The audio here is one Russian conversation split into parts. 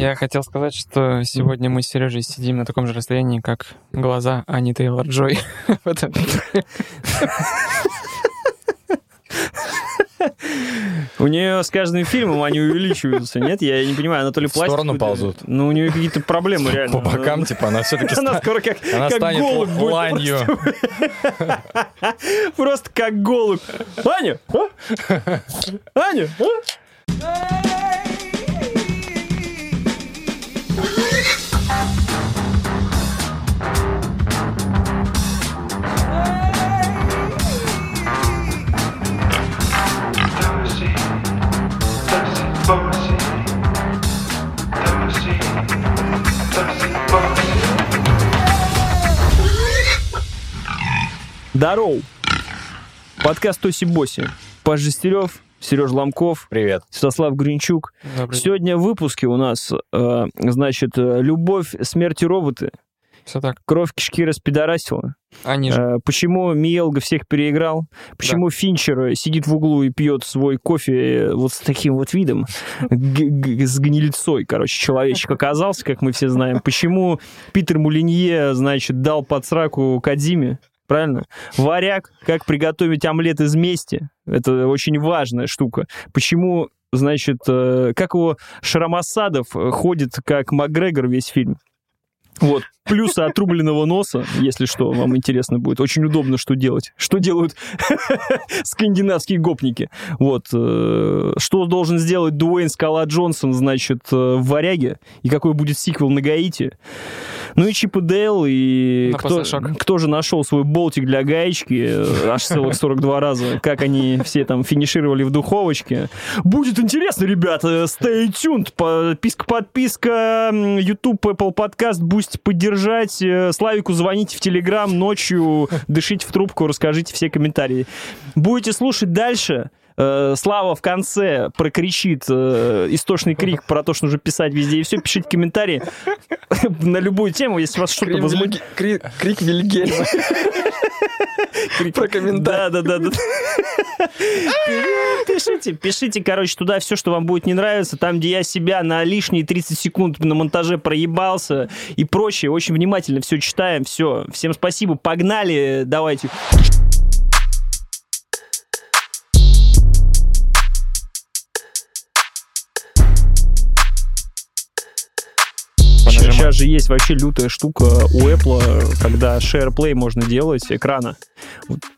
Я хотел сказать, что сегодня мы с Сережей сидим на таком же расстоянии, как глаза Ани Тейлор Джой в этом фильме. У нее с каждым фильмом они увеличиваются, нет? Я не понимаю, она то ли В пластик... сторону ползут. Ну, у нее какие-то проблемы реально. По бокам, типа, она все-таки Она скоро как, Она станет ланью. Просто как голубь. Аня! а? Аня! Здорово! Подкаст Тоси Боси. Паш Жестерев, Сереж Ломков, Привет. Святослав Гринчук. Добрый. Сегодня в выпуске у нас, э, значит, э, «Любовь, смерть и роботы», Все так. «Кровь кишки распидорасила», Они же. э, «Почему Миелга всех переиграл», «Почему Финчер э, сидит в углу и пьет свой кофе э, вот с таким вот видом, с гнилицой, короче, человечек оказался, как мы все знаем», «Почему Питер Мулинье, значит, дал под сраку Кадзиме», Правильно? Варяг, как приготовить омлет из мести. Это очень важная штука. Почему, значит, э, как его Шарамасадов э, ходит как Макгрегор весь фильм. Вот. Плюсы отрубленного носа, если что, вам интересно будет. Очень удобно, что делать. Что делают скандинавские гопники. Вот. э, Что должен сделать Дуэйн Скала Джонсон, значит, э, в «Варяге», и какой будет сиквел на Гаити. Ну и Чип и Дейл, и кто, кто же нашел свой болтик для гаечки э, аж целых 42 раза, как они все там финишировали в духовочке. Будет интересно, ребята, stay tuned, подписка, подписка, м, YouTube, Apple Podcast, Boost поддержать, э, Славику звоните в Telegram ночью, дышите в трубку, расскажите все комментарии. Будете слушать дальше, э, Слава в конце прокричит э, истошный крик про то, что нужно писать везде, и все, пишите комментарии на любую тему, если вас что-то возмутит. Крик, Вильгельма. Про комментарий. Да, да, да, да. Пишите, пишите, короче, туда все, что вам будет не нравиться, там, где я себя на лишние 30 секунд на монтаже проебался и прочее. Очень внимательно все читаем, все. Всем спасибо, погнали, давайте. Сейчас же есть вообще лютая штука у Apple, когда SharePlay можно делать экрана.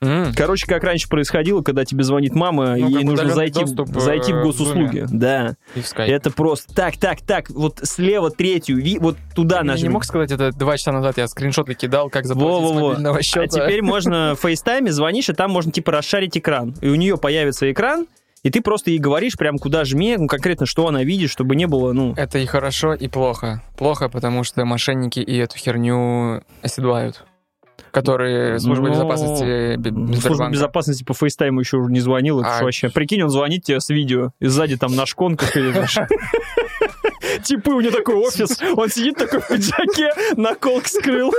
М, Короче, как раньше происходило, когда тебе звонит мама, Ну, ей нужно зайти, э, зайти в в госуслуги. Да. В Skype. Это просто так, так, так, вот слева третью, ви- вот туда Я нажми. не мог сказать это два часа назад, я скриншоты кидал, как заплатить с Во-во-во. мобильного счета. А теперь можно в FaceTime звонишь, и там можно типа расшарить экран. И у нее появится экран, и ты просто ей говоришь прям куда жми, ну, конкретно, что она видит, чтобы не было, ну... Это и хорошо, и плохо. Плохо, потому что мошенники и эту херню оседлают. Которые служба Ну, безопасности Б- Служба Сбербанка. безопасности по фейстайму еще не звонила. А- вообще. Прикинь, он звонит тебе с видео, и сзади там на шконках или Типы, у него такой офис, он сидит такой в пиджаке, наколк скрыл.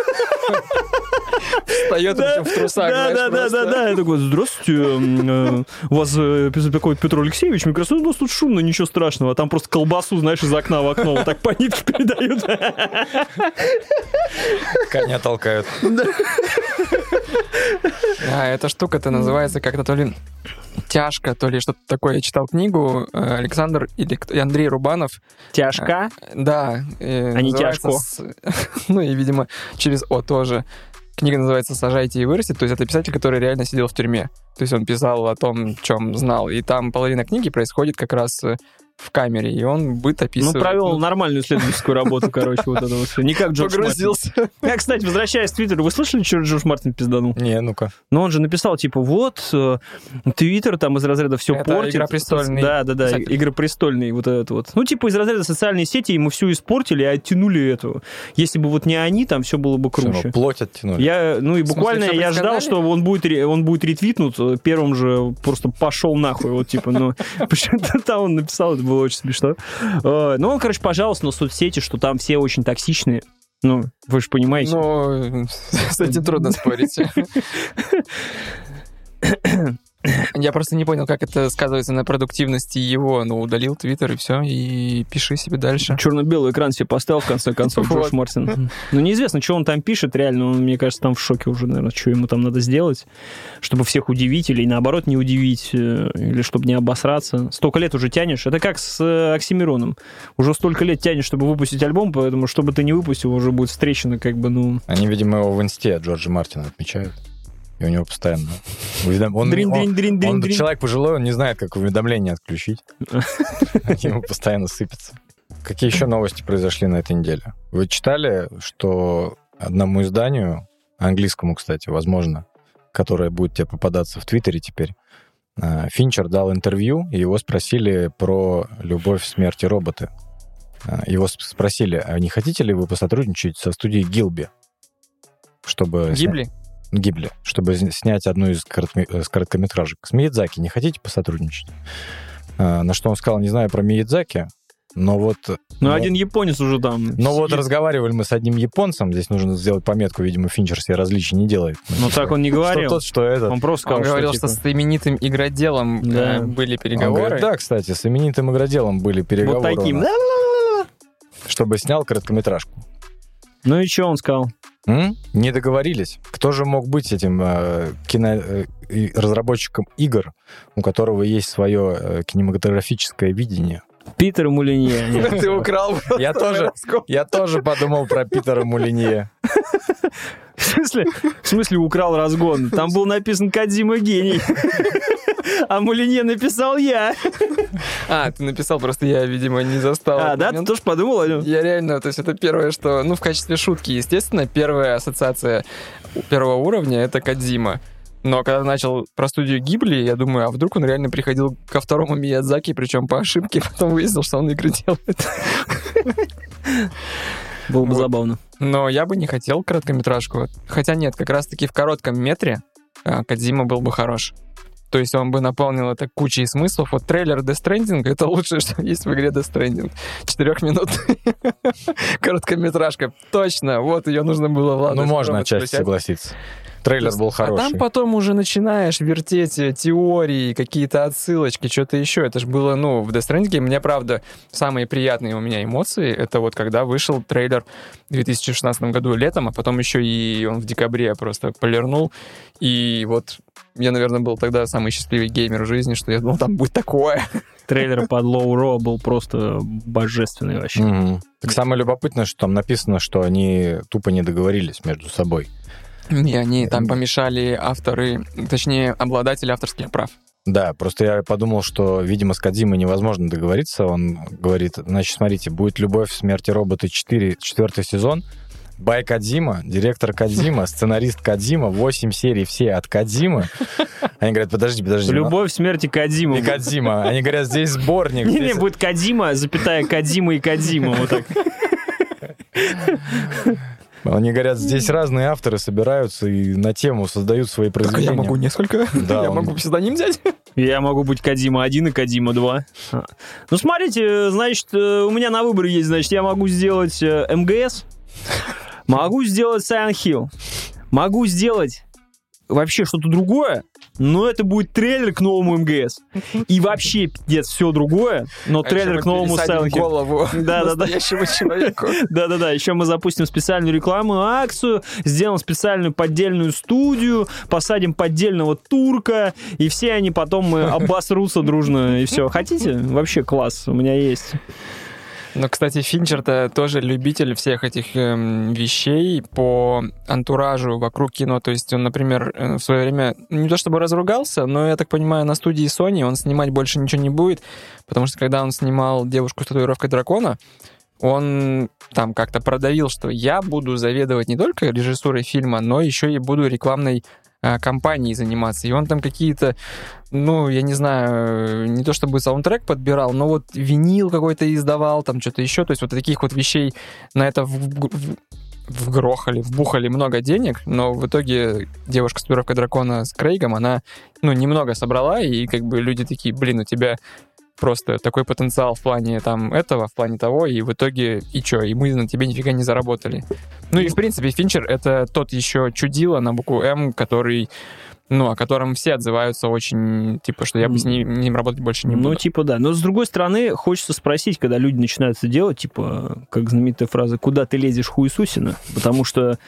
Встает причем в трусах, да, знаешь, да, да, просто. да, да. Я такой, здравствуйте, э, у вас э, беспокоит Петр Алексеевич, мне кажется, у нас тут шумно, ничего страшного. А там просто колбасу, знаешь, из окна в окно вот так по нитке передают. Коня толкают. А, эта штука-то называется как-то то ли тяжко, то ли что-то такое. Я читал книгу э, Александр или Андрей Рубанов. Тяжка. Да. э, А не тяжко. Ну и, видимо, через О тоже. Книга называется «Сажайте и вырастет», то есть это писатель, который реально сидел в тюрьме. То есть он писал о том, чем знал. И там половина книги происходит как раз э, в камере, и он быт Ну, описывает. провел нормальную исследовательскую работу, короче, вот это вот всё. Не как Джордж Мартин. погрузился. Я, кстати, возвращаясь к Твиттеру, вы слышали, что Джордж Мартин пизданул? Не, ну-ка. Ну, он же написал, типа, вот, э, Твиттер там из разряда все портит. «Игра престольный» Да, да, да. Игра престольный, вот этот вот. Ну, типа, из разряда социальные сети ему всю испортили, и оттянули эту. Если бы вот не они, там все было бы Всё, круче. ну, плоть оттянули. Я, ну и буквально я ждал, что он будет, он будет ретвитнут, э, первым же просто пошел нахуй, вот типа, ну, почему-то там он написал, это было очень смешно. Ну, он, короче, пожалуйста, на соцсети, что там все очень токсичные. Ну, вы же понимаете. Ну, с этим трудно спорить. Я просто не понял, как это сказывается на продуктивности его. Ну, удалил Твиттер и все, и пиши себе дальше. Черно-белый экран себе поставил, в конце концов, Джордж Вот. Мартин. Ну, неизвестно, что он там пишет, реально, он, мне кажется, там в шоке уже, наверное, что ему там надо сделать, чтобы всех удивить или, наоборот, не удивить, э, или чтобы не обосраться. Столько лет уже тянешь. Это как с э, Оксимироном. Уже столько лет тянешь, чтобы выпустить альбом, поэтому, чтобы ты не выпустил, уже будет встречено, как бы, ну... Они, видимо, его в инсте Джорджа Мартина отмечают. И у него постоянно... уведом- Он, Дрин, дрин, дрин, дрин, он дрин. человек пожилой, он не знает, как уведомления отключить. Они ему постоянно сыпятся. Какие еще новости произошли на этой неделе? Вы читали, что одному изданию, английскому, кстати, возможно, которое будет тебе попадаться в Твиттере теперь, э, Финчер дал интервью, и его спросили про любовь, смерть и роботы. Э, Его спросили, а не хотите ли вы посотрудничать со студией Гилби? Чтобы Гибли? Гибли, чтобы снять одну из э, короткометражек. С Миядзаки не хотите посотрудничать? А, На что он сказал, не знаю про Миядзаки, но вот... Ну, но- один японец уже там. но вот сидит. разговаривали мы с одним японцем, здесь нужно сделать пометку, видимо, Финчер себе различий не делает. Ну, так он не Что говорил. тот, что этот. Он просто сказал, Он говорил, что, что, типа, с именитым игроделом э, Да. были переговоры. говорит, да, кстати, с именитым игроделом были вот переговоры, таким. нас, да-да-да-да-да. чтобы снял короткометражку. Ну и что он сказал? М? Не договорились. Кто же мог быть этим э, кино- э, разработчиком игр, у которого есть свое э, кинематографическое видение? Питер Мулинье. Ты украл. Я тоже, я тоже подумал про Питера Мулинье. В смысле? В смысле украл разгон? Там был написан Кадзима гений. А Мулинье написал я. А, ты написал, просто я, видимо, не застал. А, да? Ты тоже подумал, Алён? Я реально, то есть это первое, что, ну, в качестве шутки, естественно, первая ассоциация первого уровня — это Кадзима. Но когда начал про студию Гибли, я думаю, а вдруг он реально приходил ко второму Миядзаки, причем по ошибке, потом выяснил, что он игры делает. Было бы Вот. забавно. Но я бы не хотел короткометражку. Хотя нет, как раз-таки в коротком метре а, Кадзима был бы хорош. То есть он бы наполнил это кучей смыслов. Вот трейлер Death Stranding — это лучшее, что есть в игре Death Stranding. Четырех минут короткометражка. Точно, вот ее нужно было Ну, можно отчасти включать. согласиться. Трейлер был А хороший. там потом уже начинаешь вертеть э, теории, какие-то отсылочки, что-то еще. Это же было, ну, в Death Stranding мне, правда, самые приятные у меня эмоции, это вот когда вышел трейлер в 2016 году летом, а потом еще и он в декабре просто полирнул. И вот я, наверное, был тогда самый счастливый геймер в жизни, что я думал, там будет такое. Трейлер под Low Raw был просто божественный вообще. Мгм. Так самое любопытное, что там написано, что они тупо не договорились между собой. Не, они там помешали авторы, точнее, обладатели авторских прав. Да, просто я подумал, что, видимо, с Кадзимой невозможно договориться. Он говорит, значит, смотрите, будет «Любовь, смерть и роботы 4», четвертый сезон, Бай Кадзима, директор Кадзима, сценарист Кадзима, 8 серий все от Кадзимы. Они говорят, подожди, подожди. ну, Любовь, смерть и Кадзима. Не Кадзима. Они говорят, здесь сборник. Не-не, здесь- будет Кадима, запятая Кадима и Кадима. Вот так. Они говорят, здесь разные авторы собираются и на тему создают свои Так а произведения. я могу несколько? Да, я он- могу псевдоним взять? Я могу быть Кадима 1 и Кадима 2. А. Ну, смотрите, значит, э, у меня на выбор есть, значит, я могу сделать э, МГС, могу сделать Silent Hill, могу сделать вообще что-то другое, но это будет трейлер к новому МГС. И вообще, пиздец, все другое, но А трейлер к новому Silent Hill. голову Да-да-да. настоящему человеку. Да-да-да, еще мы запустим специальную рекламу, акцию, сделаем специальную поддельную студию, посадим поддельного турка, и все они потом э, обосрутся дружно, и все. Хотите? Вообще класс, у меня есть. Но, кстати, Финчер-то тоже любитель всех этих эм, вещей по антуражу вокруг кино. То есть он, например, э, в свое время не то чтобы разругался, но, я так понимаю, на студии Sony он снимать больше ничего не будет, потому что когда он снимал «Девушку с татуировкой дракона», он там как-то продавил, что я буду заведовать не только режиссурой фильма, но еще и буду рекламной компанией заниматься. И он там какие-то, ну, я не знаю, не то чтобы саундтрек подбирал, но вот винил какой-то издавал, там что-то еще. То есть вот таких вот вещей на это в- в- вгрохали, вбухали много денег, но в итоге девушка с татуировкой дракона с Крейгом, она, ну, немного собрала, и как бы люди такие, блин, у тебя просто такой потенциал в плане там этого, в плане того, и в итоге и чё, и мы на тебе нифига не заработали. Ну и в принципе Финчер это тот еще чудило на букву М, который Ну, о котором все отзываются очень, типа, что я бы с ним, ним работать больше не буду. Ну, типа, да. Но, с другой стороны, хочется спросить, когда люди начинают это делать, типа, как знаменитая фраза, куда ты лезешь, хуесусина? Потому что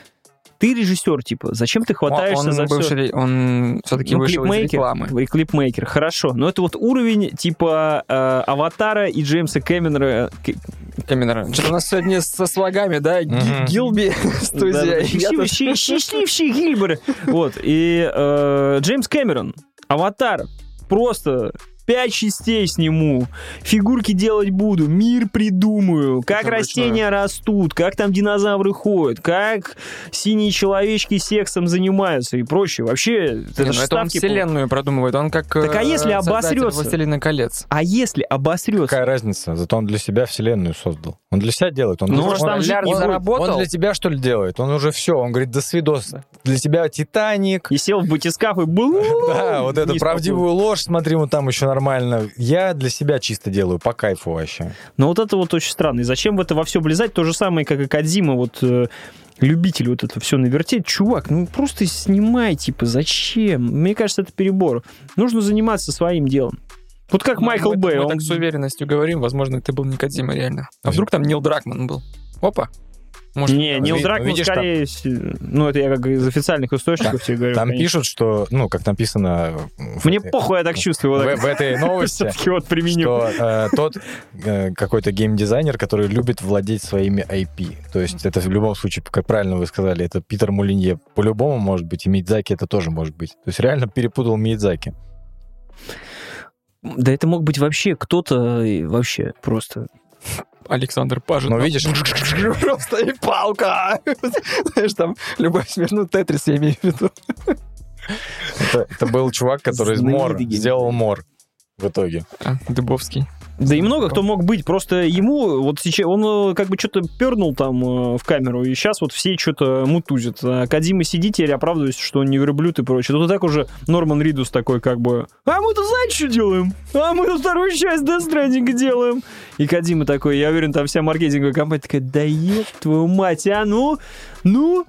ты режиссер, типа, зачем ты хватаешься он, за все? бывший, он все-таки Ну, вышел из клипмейкер, рекламы. клипмейкер, хорошо. Но это вот уровень типа э, Аватара и Джеймса Кэмерона. К- Кэмерон. Что-то у нас сегодня со слогами, да? Гилби, студия. Счастливчик Гильбер. Вот. И э, Джеймс Кэмерон, Аватар, просто пять частей сниму, фигурки делать буду, мир придумаю, как Причем растения растут, как там динозавры ходят, как синие человечки сексом занимаются и прочее. Вообще, это ну ж это он вселенную продумывает, он как Так а э, если обосрется? «Властелина колец». А если обосрется? Какая разница? Зато он для себя вселенную создал. Он для себя делает. Он, Ну, он- может, там он- не он- заработал? он для тебя что ли делает? Он уже все. Он говорит, до свидос. Для тебя Титаник. И сел в батискаф и был... Да, вот эту правдивую ложь, смотри, вот там еще нормально. Я для себя чисто делаю, по кайфу вообще. Но вот это вот очень странно. И зачем в это во все влезать? То же самое, как и Кадзима, вот э, любитель вот это все навертеть. Чувак, ну просто снимай, типа, зачем? Мне кажется, это перебор. Нужно заниматься своим делом. Вот как Ну, Майкл Бэй. Мы он- так с уверенностью говорим, возможно, это был не Кодзима реально. А вдруг там Нил Дракман был? Опа. Может, Не, там- Нил Дракман, видишь, там- скорее... с- Ну, это я как из официальных источников тебе говорю. Там конечно. пишут, что, ну, как написано... Мне похуй, я так чувствую. вот В, так. в этой новости, Всё-таки вот применю. что э, тот э, какой-то геймдизайнер, который любит владеть своими IP. То есть это в любом случае, как правильно вы сказали, это Питер Мулинье. По-любому может быть, и Мидзаки это тоже может быть. То есть реально перепутал Мидзаки. Да это мог быть вообще кто-то, и вообще просто... Александр Пажин. Но видишь, Просто и палка. Знаешь, там любой смерть, ну, Тетрис я имею в виду. это, это был чувак, который Знаменитый мор, сделал мор в итоге. А, Дубовский. Да и много кто мог быть, просто ему вот сейчас он э, как бы что-то пернул там э, в камеру, и сейчас вот все что-то мутузят. А Кадима сидит теперь оправдываясь, что он не верблюд и прочее. Тут и так уже Норман Ридус такой как бы, а мы тут знаете, что делаем? А мы тут вторую часть Death Stranding делаем. И Кадима такой, я уверен, там вся маркетинговая компания такая, да еб твою мать, а ну, ну,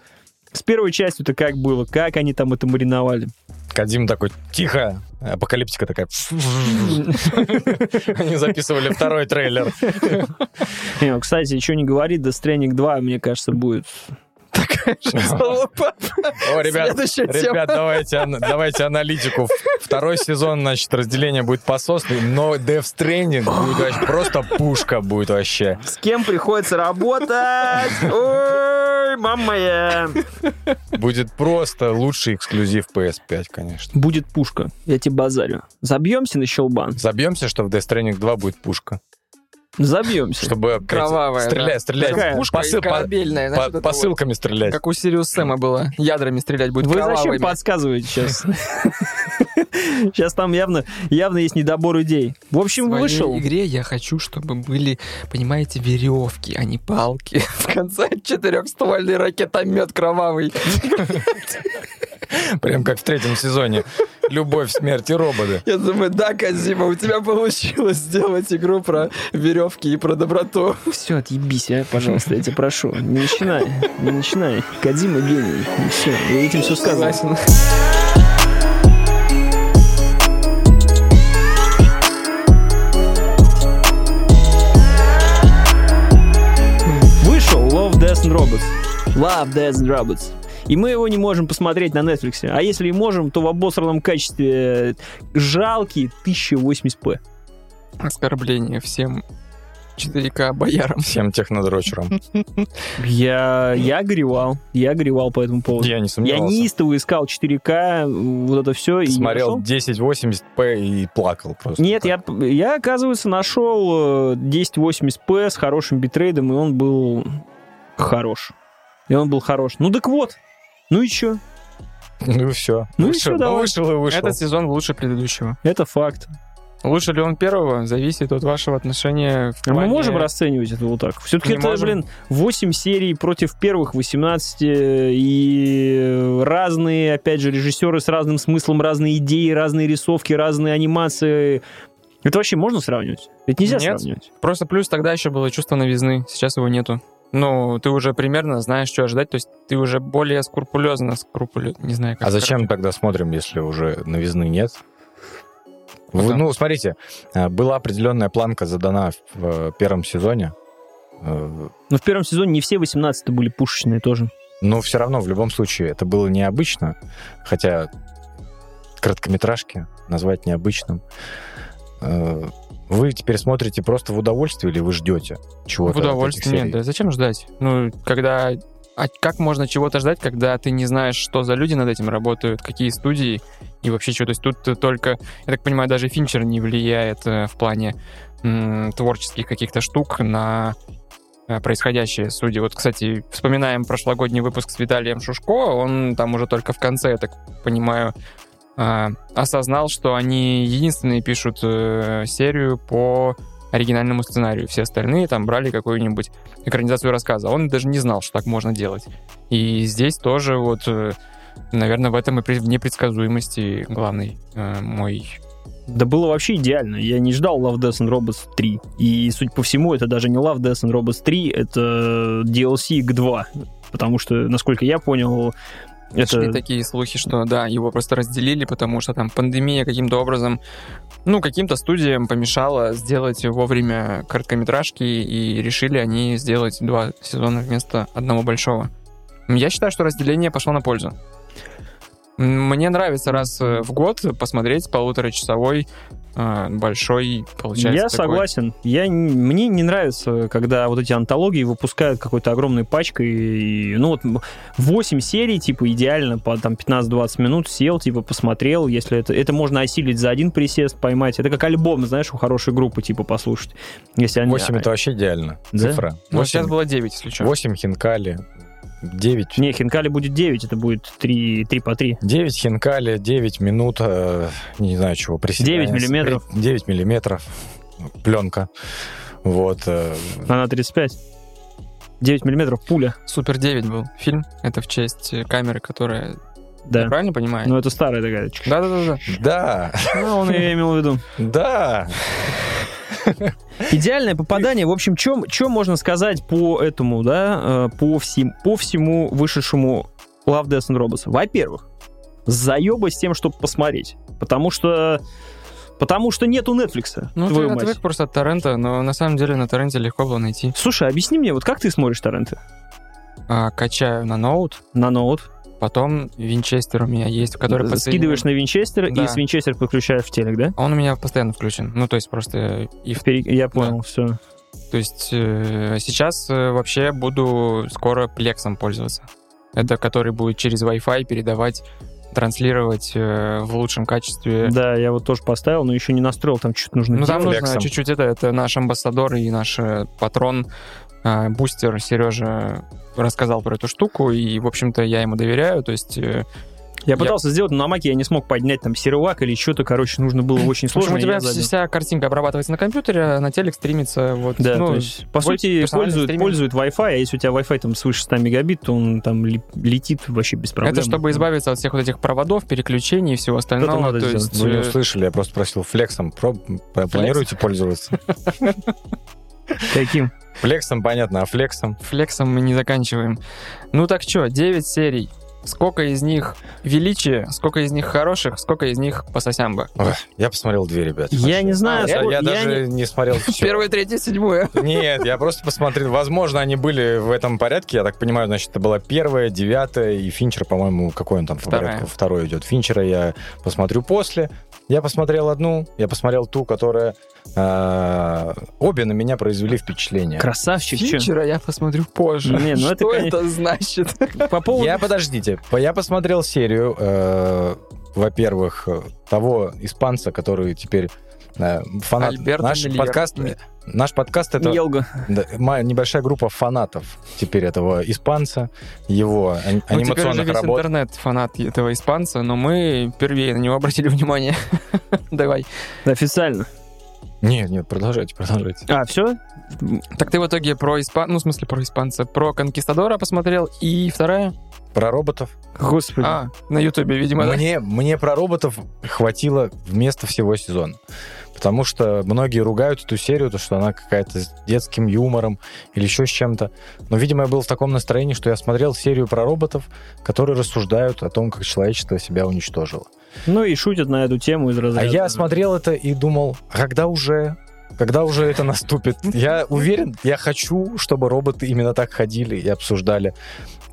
с первой частью-то как было, как они там это мариновали. Кадим такой, тихо, апокалиптика такая. Они записывали второй трейлер. Не, Кстати, еще не говорит, Death Stranding 2, мне кажется, будет О, ребят, ребят, давайте, давайте аналитику. Второй сезон, значит, разделение будет пососный, но Death Stranding будет вообще просто пушка будет вообще. С кем приходится работать? Ой, мама моя. Будет просто лучший эксклюзив PS5, конечно. Будет пушка, я тебе базарю. Забьемся на щелбан? Забьемся, что в Death Stranding 2 будет пушка. Забьемся. Чтобы Кровавая, стрелять, да. стрелять. Какая? Пушка Посыл- корабельная, по- вот это вот. посылками стрелять. Как у Сириус Сэма было. Ядрами стрелять будет Вы зачем кровавыми. подсказываете сейчас? Сейчас там явно, явно есть недобор идей. В общем, В своей вышел. игре я хочу, чтобы были, понимаете, веревки, а не палки. В конце четырехствольный ракетомет кровавый. Прям как в третьем сезоне. Любовь, смерть и роботы. Я думаю, да, Казима, у тебя получилось сделать игру про веревки и про доброту. Все, отъебись, а, пожалуйста, я тебя прошу. Не начинай, не начинай. Кадима гений. И все, и этим все. Согласен. Вышел Love, Death and Robots. Love, Death and Robots. И мы его не можем посмотреть на Netflix. А если и можем, то в обосранном качестве жалкие 1080p. Оскорбление всем 4К боярам. Всем технодрочерам. Я, я горевал. Я горевал по этому поводу. Я не Я сомневался. неистово искал 4К, вот это все. и не Смотрел нашел. 1080p и плакал просто. Нет, я, я, оказывается, нашел э, 1080p с хорошим битрейдом, и он был хорош. И он был хорош. Ну так вот. Ну и чё? Ну и все. Ну и вышел, всё, давай. вышел и вышел. Этот сезон лучше предыдущего. Это факт. Лучше ли он первого, зависит от вашего отношения в А мы плане- можем расценивать это вот так? Все-таки это, можем. блин, 8 серий против первых 18, и разные, опять же, режиссеры с разным смыслом, разные идеи, разные рисовки, разные анимации. Это вообще можно сравнивать? Это нельзя Нет. сравнивать. Просто плюс тогда еще было чувство новизны, сейчас его нету. Ну, ты уже примерно знаешь, что ожидать, то есть ты уже более скрупулезно, скрупулю... не знаю, как А зачем тогда смотрим, если уже новизны нет? Вы- ну, смотрите, э, была определенная планка задана в э, первом сезоне. Э, Но в первом сезоне не все 18 были пушечные тоже. Но все равно, в любом случае, это было необычно, хотя короткометражки назвать необычным. Вы теперь смотрите просто в удовольствие или вы ждете чего-то? В удовольствие нет, да зачем ждать? Ну, когда... А как можно чего-то ждать, когда ты не знаешь, что за люди над этим работают, какие студии и вообще что? То есть тут э, только, я так понимаю, даже Финчер не влияет э, в плане м, творческих каких-то штук на э, происходящее судьи. Вот, кстати, вспоминаем прошлогодний выпуск с Виталием Шушко, он там уже только в конце, я так понимаю, а, осознал, что они единственные пишут э, серию по оригинальному сценарию. Все остальные там брали какую-нибудь экранизацию рассказа. Он даже не знал, что так можно делать. И здесь тоже вот, э, наверное, в этом и в непредсказуемости главный э, мой Да было вообще идеально. Я не ждал Love, Death and Robots 3. И, судя по всему, это даже не Love, Death and Robots 3, это DLC к 2. Потому что, насколько я понял, это... Шли такие слухи, что да, его просто разделили, потому что там пандемия каким-то образом, ну, каким-то студиям помешала сделать вовремя короткометражки, и решили они сделать два сезона вместо одного большого. Я считаю, что разделение пошло на пользу. Мне нравится раз в год посмотреть полуторачасовой большой, получается, Я такой. согласен. Я, мне не нравится, когда вот эти антологии выпускают какой-то огромной пачкой. И, ну вот 8 серий, типа, идеально, по там 15-20 минут сел, типа, посмотрел. Если это, это можно осилить за один присест, поймать. Это как альбом, знаешь, у хорошей группы, типа, послушать. Если они... 8 это вообще идеально. Да? Цифра. Ну, сейчас 8, было 9, если что. 8 хинкали, 9 Не, Хинкали будет 9, это будет 3, 3 по 3. 9 хинкали, 9 минут, э, не знаю чего, приседания. 9 миллиметров. 9 миллиметров, пленка. Вот. э, Она 35. 9 миллиметров пуля. Супер 9 был фильм. Это в честь камеры, которая... Я Да. правильно понимаю? Ну, это старая такая. Да-да-да. Да, Ну, он и имел в виду. да. Идеальное попадание. В общем, что можно сказать по этому, да, э, по, всем, по всему вышедшему Love, Death and Robots? Во-первых, заеба с тем, чтобы посмотреть. Потому что... Потому что нету Netflix. Ну, твою ты мать. отвык просто от торрента, но на самом деле на торренте легко было найти. Слушай, объясни мне, вот как ты смотришь торренты? А, качаю на ноут, На ноут? Потом винчестер у меня есть, который Скидываешь на винчестер, Да. и с винчестер подключаешь в телек, да? Он у меня постоянно включен. Ну, то есть просто и в... Пере- Я понял, все. То есть э, сейчас э, вообще буду скоро плексом пользоваться. Это который будет через Wi-Fi передавать, транслировать э, в лучшем качестве. Да, я вот тоже поставил, но еще не настроил, там чуть нужно Ну, там нужно чуть-чуть это, это наш амбассадор и наш э, патрон, э, бустер Сережа рассказал про эту штуку, и, в общем-то, я ему доверяю, то есть... э, Я Я- пытался сделать, но на маке я не смог поднять там сервак или что-то, короче, нужно было очень В общем, сложно. у тебя я вся картинка обрабатывается на компьютере, а на телек стримится вот... Да, ну, то есть, по сути, пользует, пользует Wi-Fi, а если у тебя Wi-Fi там свыше 100 мегабит, то он там летит вообще без проблем. Это чтобы избавиться от всех вот этих проводов, переключений и всего остального. надо то сделать. есть, Вы не э, услышали, я просто просил флексом. Про- про- Планируете пользоваться? Каким? Флексом, понятно, а флексом? флексом мы не заканчиваем. Ну так что, 9 серий. Сколько из них величие, сколько из них хороших, сколько из них по сосямбо? Ой, Я посмотрел две, ребят. Я не знаю, Я, сколько- я я даже не смотрел все. Первое, третье, седьмое. Нет, я просто посмотрел. Возможно, они были в этом порядке. Я так понимаю, значит, это была первая, девятая, и Финчер, по-моему, какой он там по Вторая. порядку? Второй идет. Финчера я посмотрю после. Я посмотрел одну, я посмотрел ту, которая... э, обе на меня произвели впечатление. Красавчик, чё? Финчера я посмотрю позже. Не, ну это, Что конечно- это значит? По поводу... Я, подождите, по- я посмотрел серию, э, во-первых, э, того испанца, который теперь фанат. Альберто наш Мильер. подкаст, наш подкаст это. Да, ма- небольшая группа фанатов теперь этого испанца, его Ну, теперь уже анимационных весь работ. интернет фанат этого испанца, но мы впервые на него обратили внимание. Давай. Официально. Нет, нет, продолжайте, продолжайте. А, все? Так ты в итоге про испан... Ну, в смысле, про испанца. Про Конкистадора посмотрел. И вторая? Про роботов. Господи. А, на Ютубе, видимо, да? Мне, мне про роботов хватило вместо всего сезона. Потому что многие ругают эту серию, то, что она какая-то с детским юмором или еще с чем-то. Но, видимо, я был в таком настроении, что я смотрел серию про роботов, которые рассуждают о том, как человечество себя уничтожило. Ну и шутят на эту тему из разряда. А я смотрел это и думал, а когда уже? Когда уже это наступит? Я уверен, я хочу, чтобы роботы именно так ходили и обсуждали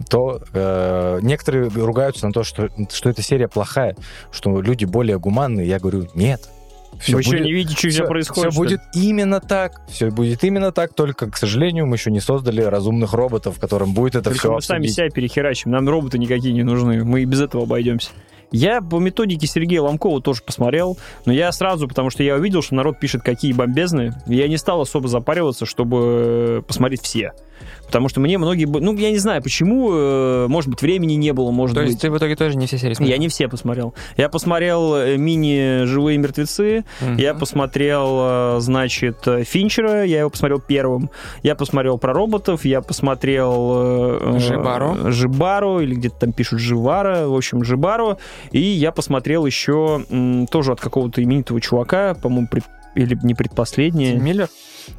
то э, некоторые ругаются на то, что, что эта серия плохая, что люди более гуманные. Я говорю, нет. Вы еще не видите, что все, происходит. Все будет именно так. Все будет именно так, только, к сожалению, мы еще не создали разумных роботов, которым будет это только все мы обсудить. сами себя перехерачим. Нам роботы никакие не нужны. Мы и без этого обойдемся. Я по методике Сергея Ломкова тоже посмотрел, но я сразу, потому что я увидел, что народ пишет какие бомбезные, я не стал особо запариваться, чтобы посмотреть все. Потому что мне многие... Ну, я не знаю, почему. э, Может быть, времени не было, может То быть. есть ты в итоге тоже не все серии смотрел? Я не все посмотрел. Я посмотрел э, мини «Живые мертвецы», Мгм. я посмотрел, э, значит, Финчера, я его посмотрел первым. Я посмотрел про роботов, я посмотрел... Жибару. Жибару, или где-то там пишут Живара, в общем, Жибару. И я посмотрел еще тоже от какого-то именитого чувака, по-моему, или не предпоследнее. Тим Миллер?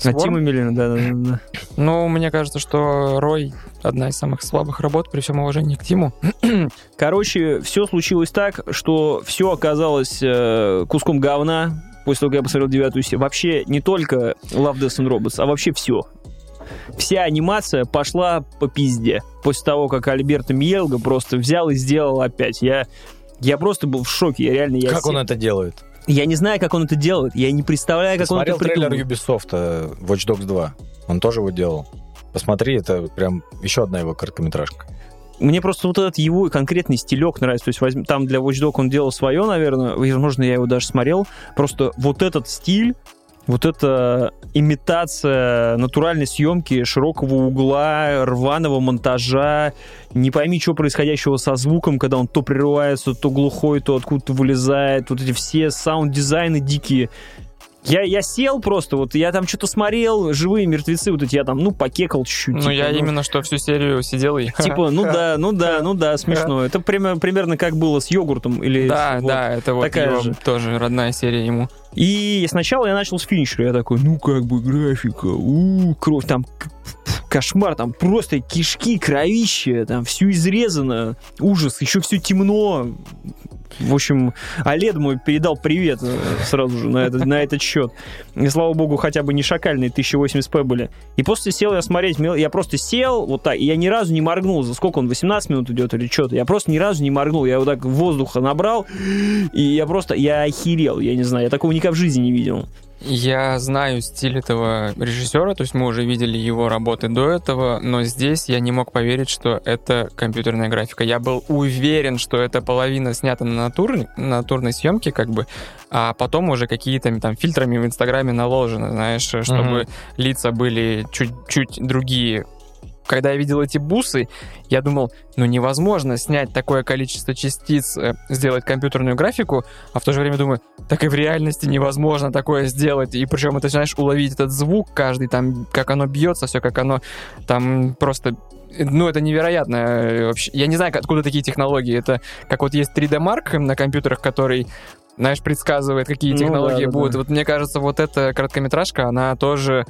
А? Тима Миллера, да, да, да. Ну, мне кажется, что Рой одна из самых слабых работ, при всем уважении к Тиму. Короче, все случилось так, что все оказалось э, куском говна, после того, как я посмотрел девятую серию. Вообще не только Love, Death and Robots, а вообще все. Вся анимация пошла по пизде. После того, как Альберто Мьелго просто взял и сделал опять. Я, я просто был в шоке. Я реально... Я, Как се- он это делает? Я не знаю, как он это делает. Я не представляю, как Ты он это смотрел трейлер придумал. Ubisoft э, Watch Dogs 2? Он тоже его делал. Посмотри, это прям еще одна его короткометражка. Мне просто вот этот его конкретный стилек нравится. То есть возьм- там для Watch Dogs он делал свое, наверное. Возможно, я его даже смотрел. Просто вот этот стиль, вот эта имитация натуральной съемки, широкого угла, рваного монтажа, не пойми, что происходящего со звуком, когда он то прерывается, то глухой, то откуда-то вылезает, вот эти все саунд-дизайны дикие. Я, я сел просто, вот я там что-то смотрел, живые мертвецы, вот эти я там, ну, покекал чуть-чуть. Ну, типа, я ну, именно что всю серию сидел и... Типа, ну да, ну да, ну да, смешно. Это примерно, примерно как было с йогуртом или... Да, вот. да, это вот такая же. тоже родная серия ему. И сначала я начал с финишера. Я такой, ну как бы графика, у кровь, там кошмар, там просто кишки, кровище, там все изрезано, ужас, еще все темно. В общем, Олед мой передал привет э, сразу же на, этот на этот счет. И слава богу, хотя бы не шакальные 1080p были. И после сел я смотреть, я просто сел вот так, и я ни разу не моргнул. За сколько он, 18 минут идет или что-то? Я просто ни разу не моргнул. Я вот так воздуха набрал, и я просто, я охерел, я не знаю, я такого никогда в жизни не видел. Я знаю стиль этого режиссера, то есть мы уже видели его работы до этого, но здесь я не мог поверить, что это компьютерная графика. Я был уверен, что это половина снята на, натур, на натурной съемке, как бы, а потом уже какие-то там фильтрами в Инстаграме наложено, знаешь, чтобы лица были чуть-чуть другие. Когда я видел эти бусы, я думал, ну невозможно снять такое количество частиц, э, сделать компьютерную графику, а в то же время думаю, так и в реальности невозможно такое сделать. И причем это, знаешь, уловить этот звук каждый, там, как оно бьется, все, как оно там просто... Ну, это невероятно э, вообще. Я не знаю, откуда такие технологии. Это как вот есть 3D Mark на компьютерах, который знаешь, предсказывает, какие Ну технологии да, да, будут. да. Вот мне кажется, вот эта короткометражка, она тоже,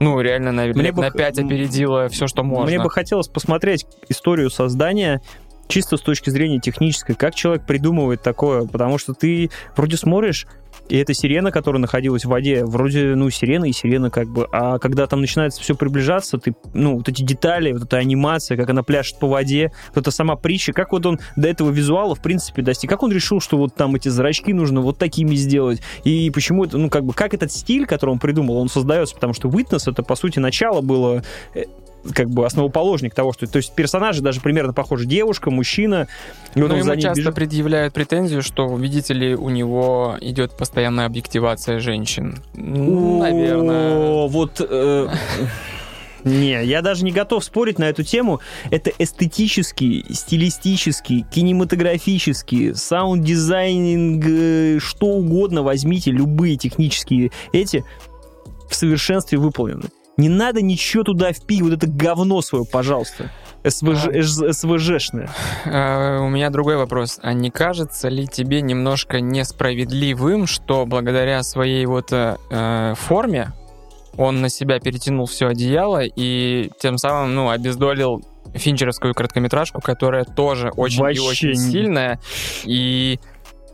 ну, реально на, Мне лет бы на х- 5 опередила все, что можно. Мне бы хотелось посмотреть историю создания чисто с точки зрения технической, как человек придумывает такое, потому что ты вроде смотришь, и эта сирена, которая находилась в воде, вроде, ну, сирена и сирена как бы, а когда там начинается все приближаться, ты, ну, вот эти детали, вот эта анимация, как она пляшет по воде, вот эта сама притча, как вот он до этого визуала, в принципе, достиг, как он решил, что вот там эти зрачки нужно вот такими сделать, и почему это, ну, как бы, как этот стиль, который он придумал, он создается, потому что Witness, это, по сути, начало было э, как бы основоположник того, что... То есть персонажи даже примерно похожи. Девушка, мужчина. И вот Ну, он за ему часто бежит. предъявляют претензию, что, видите ли, у него идет постоянная объективация женщин. Ну, Наверное. Вот... э, Не, я даже не готов спорить на эту тему. Это эстетический, стилистический, кинематографический, саунд-дизайнинг, э, что угодно возьмите, любые технические эти в совершенстве выполнены. Не надо ничего туда впить, вот это говно свое, пожалуйста. СВЖ, э, СВЖшная. Э, У меня другой вопрос. А не кажется ли тебе немножко несправедливым, что благодаря своей вот э, э, форме он на себя перетянул все одеяло и тем самым, ну, обездолил финчеровскую короткометражку, которая тоже очень и Вообще очень не- сильная. И,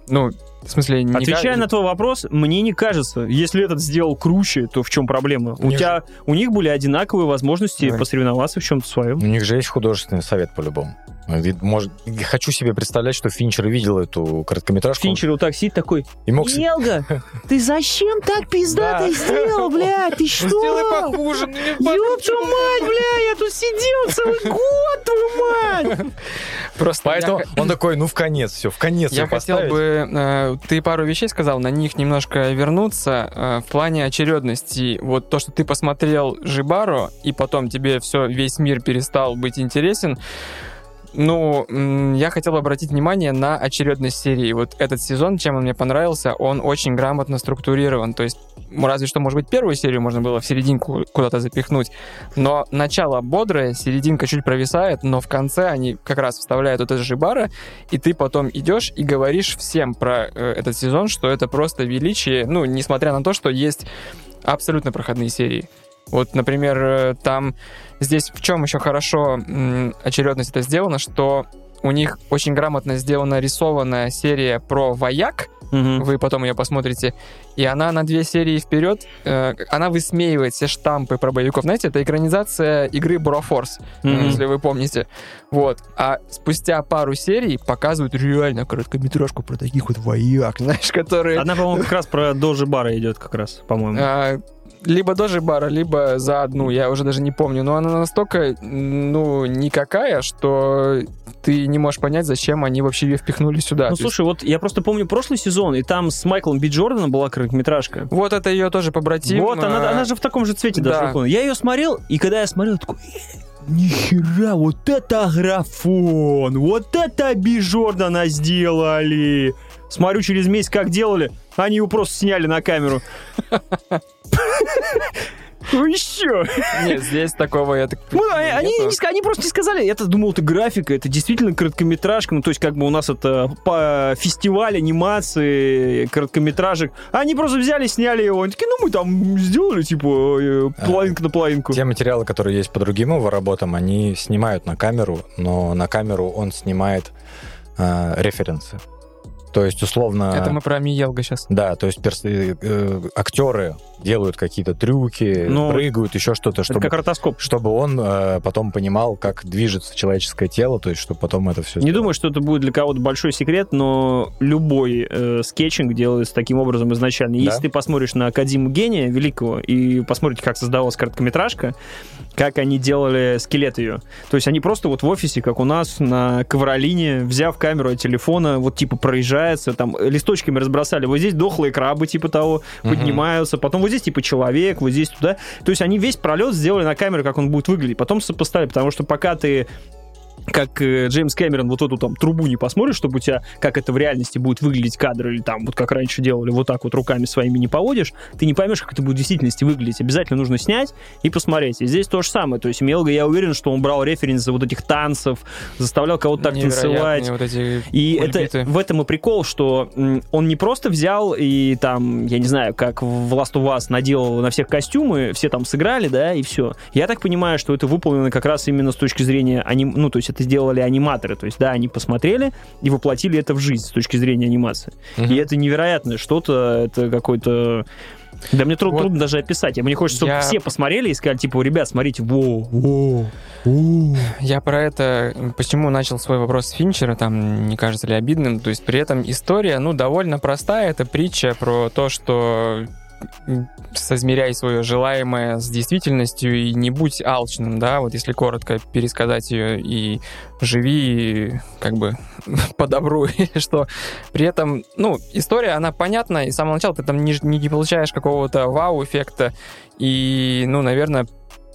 ну, в смысле... не Отвечая ка- на твой вопрос, мне не кажется, если этот сделал круче, то в чем проблема? У них тебя, у них были одинаковые возможности Да. посоревноваться в чем-то своем. У них же есть художественный совет по-любому. Ведь, Может, хочу себе представлять, что Финчер видел эту короткометражку. Финчер вот так сидит такой, И мог... Елга, ты зачем так пиздато Да. сделал, блядь? Ты что? Сделай похуже, ну, не Ёб твою мать, бля, я тут сидел целый год, твою мать! Просто Поэтому он такой, ну, в конец, все, в конец Я хотел поставить. бы... э, ты пару вещей сказал, на них немножко вернуться. э, в плане очередности. Вот то, что ты посмотрел Жибару, и потом тебе все, весь мир перестал быть интересен, ну, я хотел бы обратить внимание на очередность серии. Вот этот сезон, чем он мне понравился, он очень грамотно структурирован. То есть, разве что, может быть, первую серию можно было в серединку куда-то запихнуть. Но начало бодрое, серединка чуть провисает, но в конце они как раз вставляют вот это Жибара, и ты потом идешь и говоришь всем про э, этот сезон, что это просто величие, ну, несмотря на то, что есть абсолютно проходные серии. Вот, например, э, там здесь в чем еще хорошо очередность это сделано, что у них очень грамотно сделана рисованная серия про вояк, Мгм. вы потом ее посмотрите, и она на две серии вперед, э, она высмеивает все штампы про боевиков. Знаете, это экранизация игры Брофорс, Мгм. если вы помните. Вот. А спустя пару серий показывают реально короткометражку про таких вот вояк, знаешь, которые... Одна, по-моему, как раз про Дожи Бара идет как раз, по-моему. Либо Дожи Бара, либо за одну, я уже даже не помню. Но она настолько, ну, никакая, что ты не можешь понять, зачем они вообще ее впихнули сюда. Ну, То есть слушай, вот я просто помню прошлый сезон, и там с Майклом Би Джорданом была короткометражка. Вот это ее тоже побратим. Вот, она, а, она же в таком же цвете да. даже. Я ее смотрел, и когда я смотрел, такой, «Э, нихера, вот это графон, вот это Би Джордана сделали. Смотрю через месяц, как делали, они его просто сняли на камеру. Ну еще. Нет, здесь такого я так Ну, они, не они просто не сказали. Я-то думал, это графика, это действительно короткометражка. Ну, то есть, как бы у нас это по фестиваль анимации короткометражек. Они просто взяли, сняли его. Они такие, ну, мы там сделали, типа, э, половинка на половинку. Те материалы, которые есть по другим его работам, они снимают на камеру, но на камеру он снимает э, референсы. То есть, условно... Это мы про Миелга сейчас. Да, то есть перс- э, э, актеры делают какие-то трюки, Ну, прыгают, еще что-то, чтобы, как ротоскоп. чтобы он э, потом понимал, как движется человеческое тело, то есть, чтобы потом это все... Не думаю, что это будет для кого-то большой секрет, но любой э, скетчинг делается таким образом изначально. Если Да. ты посмотришь на Академию гения великого и посмотрите, как создавалась короткометражка, как они делали скелет ее. То есть они просто вот в офисе, как у нас на ковролине, взяв камеру от телефона, вот типа проезжается, там листочками разбросали. Вот здесь дохлые крабы типа того поднимаются, потом вот здесь типа человек, вот здесь туда. То есть они весь пролет сделали на камеру, как он будет выглядеть. Потом сопоставили, потому что пока ты как э, Джеймс Кэмерон вот эту там трубу не посмотришь, чтобы у тебя, как это в реальности будет выглядеть кадр, или там, вот как раньше делали, вот так вот руками своими не поводишь, ты не поймешь, как это будет в действительности выглядеть. Обязательно нужно снять и посмотреть. И здесь то же самое. То есть Мелга, я уверен, что он брал референсы вот этих танцев, заставлял кого-то так танцевать. Вот эти И это, в этом и прикол, что он не просто взял и там, я не знаю, как в Last of Us наделал на всех костюмы, все там сыграли, да, и все. Я так понимаю, что это выполнено как раз именно с точки зрения аним... ну, то есть это сделали аниматоры, то есть, да, они посмотрели и воплотили это в жизнь с точки зрения анимации. Мгм. И это невероятное что-то, это какой-то... Да мне трудно, Вот. трудно даже описать. Мне хочется, чтобы Я- все посмотрели и сказали, типа, ребят, смотрите, во, во, во». Я про это, почему начал свой вопрос с Финчера, там, не кажется ли обидным, то есть при этом история, ну, довольно простая, это притча про то, что соизмеряй свое желаемое с действительностью и не будь алчным, да, вот если коротко пересказать ее и живи как бы по добру, и что при этом, ну, история, она понятна, и с самого начала ты там не, не получаешь какого-то вау-эффекта, и, ну, наверное,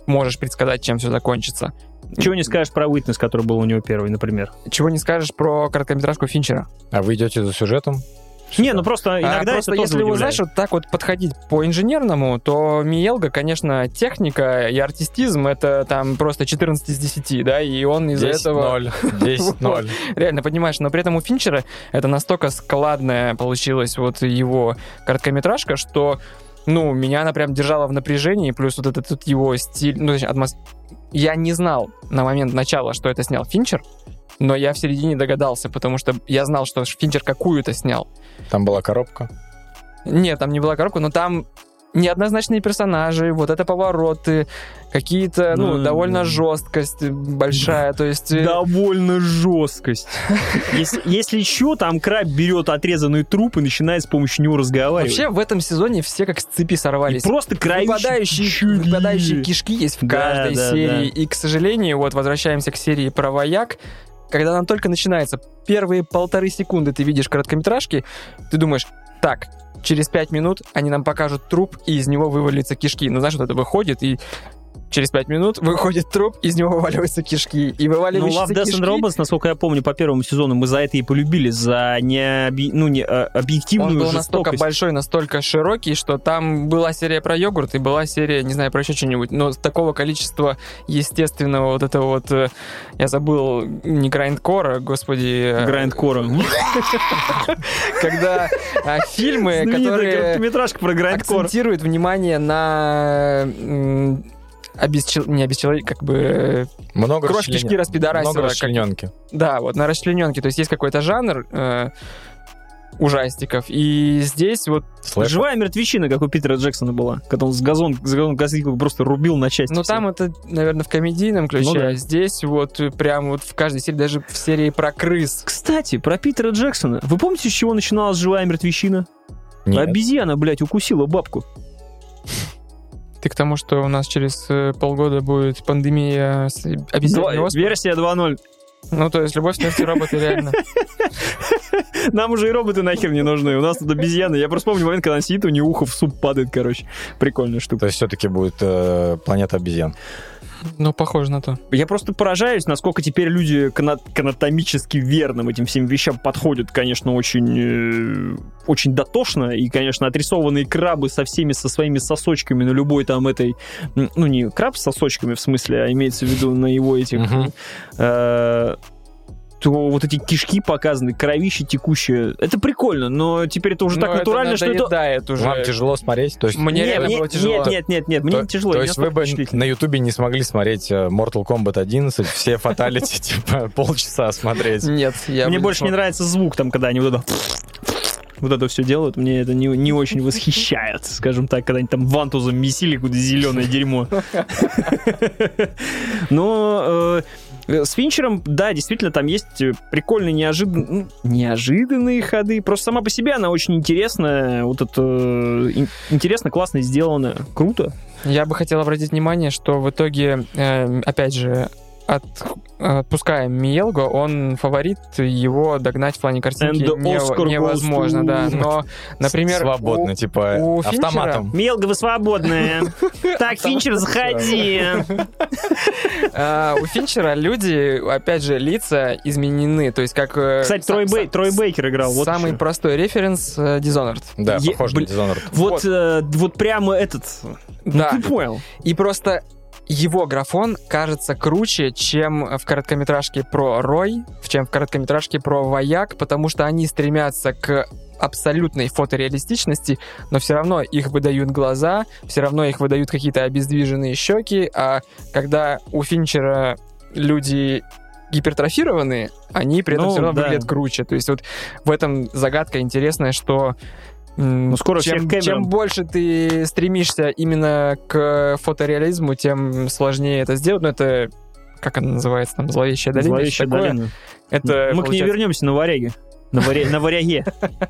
можешь предсказать, чем все закончится. Чего не скажешь про Witness, который был у него первый, например? Чего не скажешь про короткометражку Финчера? А вы идете за сюжетом? Не, ну просто А иногда просто это тоже если вы, знаешь, вот так вот подходить по инженерному, то Миелга, конечно, техника и артистизм — это там просто 14 из 10, да, и он из-за этого... 10-0. 10-0. Реально, понимаешь, но при этом у Финчера это настолько складная получилась вот его короткометражка, что, ну, меня она прям держала в напряжении, плюс вот этот вот его стиль, ну, точнее, атмос- Я не знал на момент начала, что это снял Финчер, но я в середине догадался, потому что я знал, что Финчер какую-то снял. Там была коробка. Нет, там не была коробка, но там неоднозначные персонажи, вот это повороты, какие-то, ну, Ну, довольно да. жесткость большая, то есть... э, Довольно жесткость. Если, если что, там краб берет отрезанный труп и начинает с помощью него разговаривать. Вообще в этом сезоне все как с цепи и сорвались. просто кровище Выпадающие, чули. выпадающие кишки есть в каждой да, серии. И, к сожалению, вот возвращаемся к серии про вояк. Когда она только начинается, первые полторы секунды ты видишь короткометражки, ты думаешь, так, через пять минут они нам покажут труп, и из него вывалится кишки. Ну, знаешь, вот это выходит, и через пять минут выходит труп, из него вываливаются кишки. И Ну, вываливающиеся Love, Death and Robots, насколько я помню, по первому сезону мы за это и полюбили, за не, ну, не а, объективную Он был настолько жестокость. большой, настолько широкий, что там была серия про йогурт и была серия, не знаю, про еще что-нибудь. Но с такого количества естественного вот этого вот... э, Я забыл, не грайндкора, господи... э, Грайндкора. Когда э, фильмы, которые акцентируют внимание на... обесчел- Не обесчеловек, как бы... э, Много Кровь расчлен- кишки распидорасила. Много как- расчлененки. Да, вот на расчлененке. То есть есть какой-то жанр э, ужастиков. И здесь вот Слэш. Живая мертвечина, как у Питера Джексона была, когда он с газон, с газон газон просто рубил на части. Ну, там это, наверное, в комедийном ключе, Ну да. а здесь вот прям вот в каждой серии, даже в серии про крыс. Кстати, про Питера Джексона. Вы помните, с чего начиналась живая мертвечина? Нет. Обезьяна, блядь, укусила бабку. Ты к тому, что у нас через э, полгода будет пандемия оспой? Версия 2.0. Ну, то есть любовь, смерть и роботы реально. Нам уже и роботы нахер не нужны. У нас тут обезьяны. Я просто помню момент, когда она сидит, у нее ухо в суп падает, короче. Прикольная штука. То есть все-таки будет э, планета обезьян. Ну, похоже на то. Я просто поражаюсь, насколько теперь люди к, ана- к анатомически верным этим всем вещам подходят, конечно, очень, э, очень дотошно. И, конечно, отрисованные крабы со всеми, со своими сосочками на любой там этой... Ну, не краб с сосочками, в смысле, а имеется в виду на его этих... Мгм. э, то вот эти кишки показаны, кровище текущее. Это прикольно, но теперь это уже Но так натурально, что это... уже. Вам тяжело смотреть? То есть, Мне Не, реально мне- было тяжело. Нет, нет, нет, нет, мне то, не тяжело. то есть вы бы на Ютубе не смогли смотреть э, Mortal Kombat 11, все фаталити, типа, полчаса смотреть. Нет, я Мне больше не нравится звук там, когда они вот это... Вот это все делают, мне это не, не очень восхищает, скажем так, когда они там вантузом месили куда зеленое дерьмо. Но э, с Финчером, да, действительно, там есть э, прикольные неожидан... ну, неожиданные ходы. Просто сама по себе она очень интересная. Вот это э, ин- интересно, классно сделано. Круто. Я бы хотел обратить внимание, что в итоге, э, опять же, от, отпускаем Миелго, он фаворит, его догнать в плане картинки не- невозможно, да. Но, например, Свободно, у- типа, у Финчера- автоматом. Мелго, вы свободные. Так, Финчер, заходи. а, у Финчера люди, опять же, лица изменены. То есть как... э, Кстати, Трой, Бейкер играл. Самый простой референс э, Dishonored. Да, похож на. Dishonored. Вот, Вот. э, вот прямо этот. Да. Ты понял. И просто его графон кажется круче, чем в короткометражке про Рой, чем в короткометражке про Вояк, потому что они стремятся к абсолютной фотореалистичности, но все равно их выдают глаза, все равно их выдают какие-то обездвиженные щеки, а когда у Финчера люди гипертрофированные, они при этом Ну, все равно да. выглядят круче. То есть вот в этом загадка интересная, что Ну, скоро чем, чем больше ты стремишься именно к фотореализму, тем сложнее это сделать. Ну, это как она называется, там, зловещая долина. Зловещая долина. Это Мы к ней получается- вернемся на варяге. На, варя... на варяге.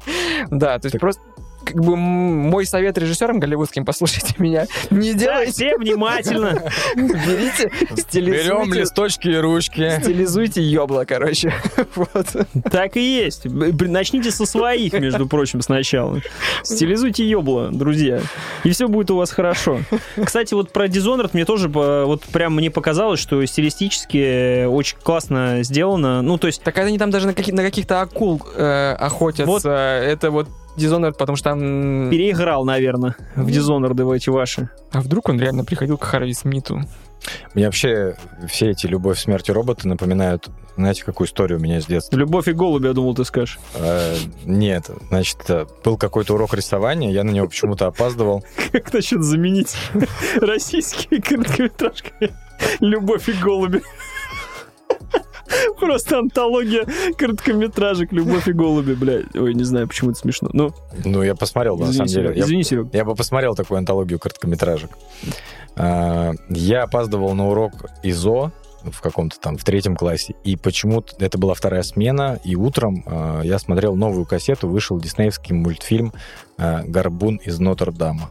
Да, то есть просто как бы мой совет режиссерам голливудским, послушайте меня, не Да, делайте, все внимательно. берите, Берем стилизуйте, листочки и ручки. стилизуйте ёбло, короче. Вот. Так и есть. Начните со своих, между прочим, сначала. Стилизуйте ёбло, друзья. И все будет у вас хорошо. Кстати, вот про Dishonored мне тоже вот прям мне показалось, что стилистически очень классно сделано. Ну, то есть Так они там даже на, каких- на каких-то акул э, охотятся. Вот. Это вот Dishonored, потому что там... переиграл, наверное, в Dishonored в эти ваши. А вдруг он реально приходил к Харви Смиту? Мне вообще все эти «Любовь, смерть и роботы» напоминают, знаете, какую историю у меня с детства? Любовь и голуби, я думал, ты скажешь. Э, нет, значит, э, был какой-то урок рисования, я на него почему-то опаздывал. Как насчет заменить российские короткометражки «Любовь и голуби»? Просто антология короткометражек «Любовь и голуби», блядь. Ой, не знаю, почему это смешно. Ну, Ну, я посмотрел, на извини, самом деле. Серег. Я- Извини, Серег. Я бы посмотрел такую антологию короткометражек. А, Я опаздывал на урок ИЗО в каком-то там, в третьем классе, и почему-то это была вторая смена, и утром а, я смотрел новую кассету, вышел диснеевский мультфильм а, «Горбун из Нотр-Дама».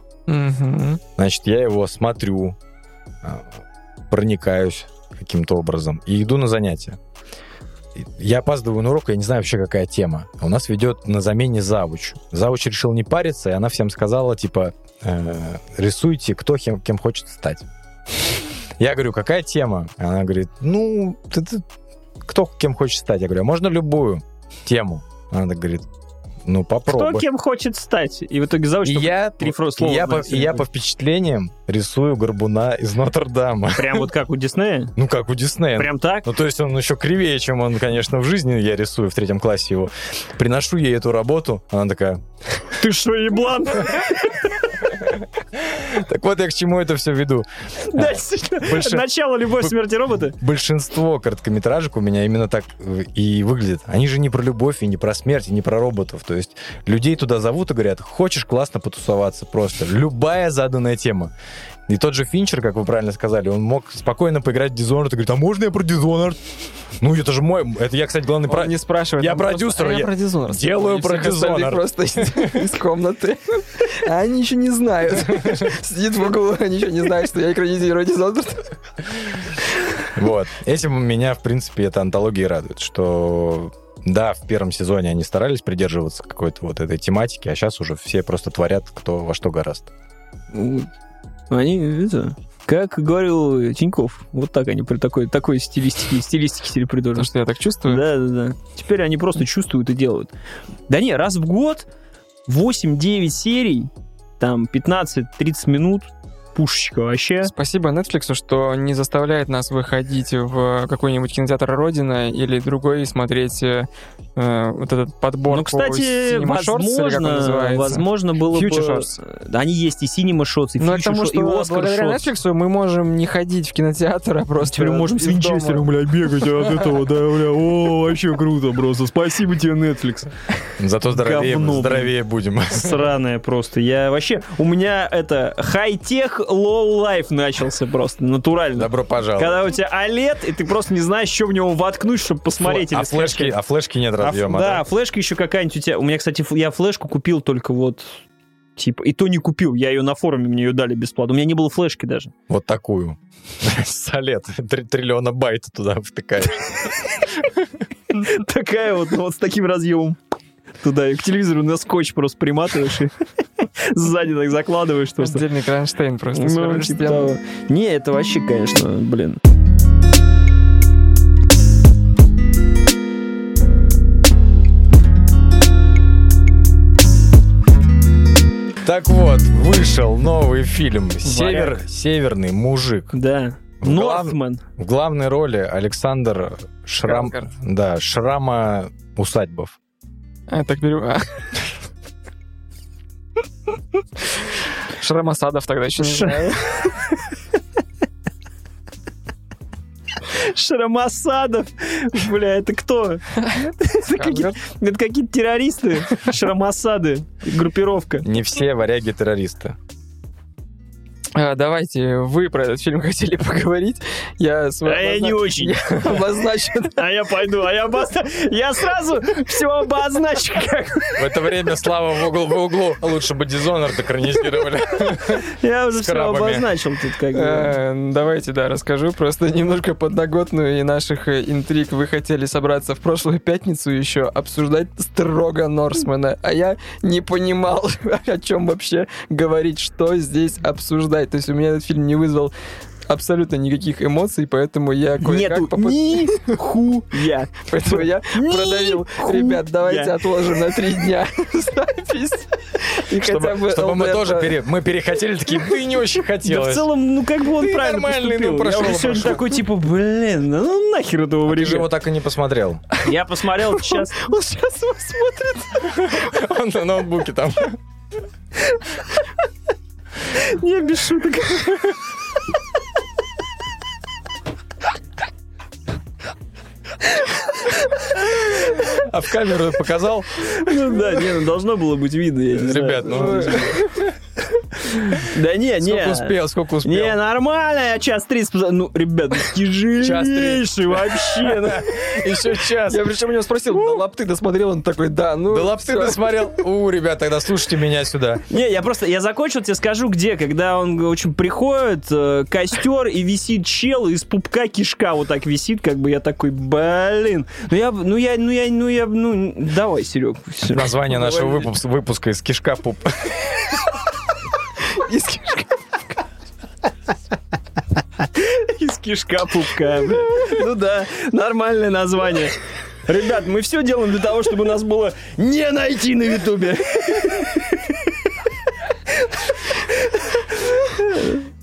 Значит, я его смотрю, проникаюсь каким-то образом и иду на занятия. Я опаздываю на урок, я не знаю вообще, какая тема. А У нас ведет на замене завуч. Завуч решил не париться, и она всем сказала, типа, э, рисуйте, кто кем, кем хочет стать. Я говорю, какая тема? Она говорит, ну, ты- ты- кто кем хочет стать? Я говорю, а можно любую тему? Она так говорит, ну, попробуй. Кто кем хочет стать? И в итоге чтобы я, три слова я, по, я по впечатлениям рисую горбуна из Нотр-Дама. Прям вот как у Диснея? Ну, как у Диснея. Прям так? Ну, то есть он еще кривее, чем он, конечно, в жизни. Я рисую в третьем классе его. Приношу ей эту работу. Она такая, Ты что, еблан? так вот я к чему это все веду. Больше- Начало «Любовь, смерти робота». Большинство короткометражек у меня именно так э, и выглядит. Они же не про любовь, и не про смерть, и не про роботов. То есть людей туда зовут и говорят, хочешь классно потусоваться просто. Любая заданная тема. И тот же Финчер, как вы правильно сказали, он мог спокойно поиграть в Dishonored и говорит, а можно я про Dishonored? Ну, это же мой... Это я, кстати, главный... Он про- не спрашивает. Я он просто, продюсер, «А я я про Dishonored». делаю И про Dishonored. просто из, комнаты. А они еще не знают. Сидит в углу, они еще не знают, что я экранизирую Dishonored. Вот. Этим меня, в принципе, эта антология радует, что да, в первом сезоне они старались придерживаться какой-то вот этой тематики, а сейчас уже все просто творят кто во что гораст. Они, это, как говорил Тиньков, вот так они при такой, такой стилистике, стилистике себе придумали. что я так чувствую. Да, да, да. Теперь они просто чувствуют и делают. Да не, раз в год 8-9 серий, там 15-30 минут, пушечка вообще. Спасибо Netflix, что не заставляет нас выходить в какой-нибудь кинотеатр Родина или другой смотреть э, э, вот этот подбор. Ну, кстати, возможно, возможно было Future бы... Shorts. Да, они есть и Cinema Shots, и Future к тому, Shorts, и что Oscar благодаря Shorts. Netflix мы можем не ходить в кинотеатр, а просто Теперь мы можем с. Винчестером, бля, бегать от этого, да, бля, о, вообще круто просто. Спасибо тебе, Netflix. Зато здоровее, Говно, здоровее будем. Сраная просто. Я вообще... У меня это... Хай-тех, лоу-лайф начался просто, натурально. Добро пожаловать. Когда у тебя OLED, и ты просто не знаешь, что в него воткнуть, чтобы посмотреть. а, или флешки, а флешки нет А разъема, да, да? флешка еще какая-нибудь у тебя. У меня, кстати, я флешку купил только вот типа, и то не купил, я ее на форуме мне ее дали бесплатно. У меня не было флешки даже. Вот такую. Солет. Три триллиона байт туда втыкаешь. Такая вот, вот с таким разъемом. Туда и к телевизору на скотч просто приматываешь и сзади так закладываешь. Отдельный кронштейн просто. Ну, типа. Не, это вообще, конечно, блин. Так вот, вышел новый фильм «Север. «Северный мужик». Да. В глав-. В главной роли Александр Шрам... Skarsgård. Да, Шрама Усадьбов. А, так беру. а. Шрамасадов тогда еще не знаю. Шрамасадов. Бля, это кто? Это какие- это какие-то террористы. Шрамасады. Группировка. Не все варяги террористы. А, давайте, вы про этот фильм хотели поговорить. Я свой А я не обозна- очень. Я обозначу. А я пойду, а я обозна- Я сразу все обозначу. как- В это время Слава в углу, в углу. Лучше бы Dishonored экранизировали. Я уже С все обозначил тут как бы. Э, Давайте, да, расскажу просто немножко подноготную и наших э, интриг. Вы хотели собраться в прошлую пятницу еще обсуждать строго Норсмена, а я не понимал, о чем вообще говорить, что здесь обсуждать. То есть у меня этот фильм не вызвал абсолютно никаких эмоций, поэтому я кое-как Нету попыт- ни хуя. Поэтому я продавил. Ребят, давайте отложим на три дня запись. И хотя Чтобы, бы чтобы мы тоже пере- мы перехотели, такие, да не очень Да в хотелось. целом, ну как бы он Ты правильно нормальный, ну, поступил. прошел, Я уже сегодня прошел. такой, типа, блин, да ну нахер этого Ты же его вырежу. так и не посмотрел. Я посмотрел сейчас. Он сейчас его смотрит. Он на ноутбуке там. Не, без шуток. А в камеру показал. Ну да, не, ну должно было быть видно, я не знаю. Ребят, ну... Да не, не. Сколько успел, сколько успел. Не, нормально, я час тридцать... поза- Ну, ребят, ну, тяжелейший вообще. ну. Еще час. Я причем у него спросил, на лапты досмотрел, он такой, да, ну... Да лапты всё». досмотрел. У, ребят, тогда слушайте меня сюда. Не, я просто, я закончил, тебе скажу, где, когда он, в общем, приходит, э, костер, и висит чел, из пупка кишка вот так висит, как бы я такой, блин. Ну я, ну я, ну я, ну я, ну, давай, Серег. Название нашего выпуска из кишка пуп. Из кишка. Из кишка пупка. Ну да, нормальное название. Ребят, мы все делаем для того, чтобы нас было не найти на Ютубе.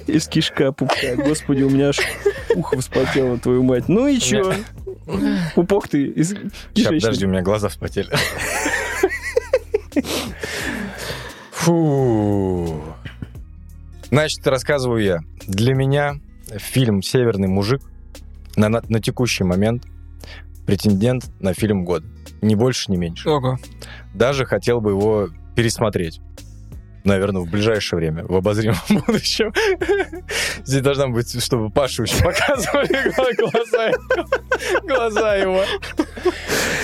Из кишка пупка. Господи, у меня аж ухо вспотело, твою мать. Ну и чё? Пупок ты из Сейчас, подожди, у меня глаза вспотели. Фу. Значит, рассказываю я. Для меня фильм «Северный мужик» на, на, на текущий момент претендент на фильм года. Ни больше, ни меньше. Ого. Даже хотел бы его пересмотреть. Наверное, в ближайшее время, в обозримом будущем. Здесь должна быть, чтобы Пашу еще показывали глаза, глаза его.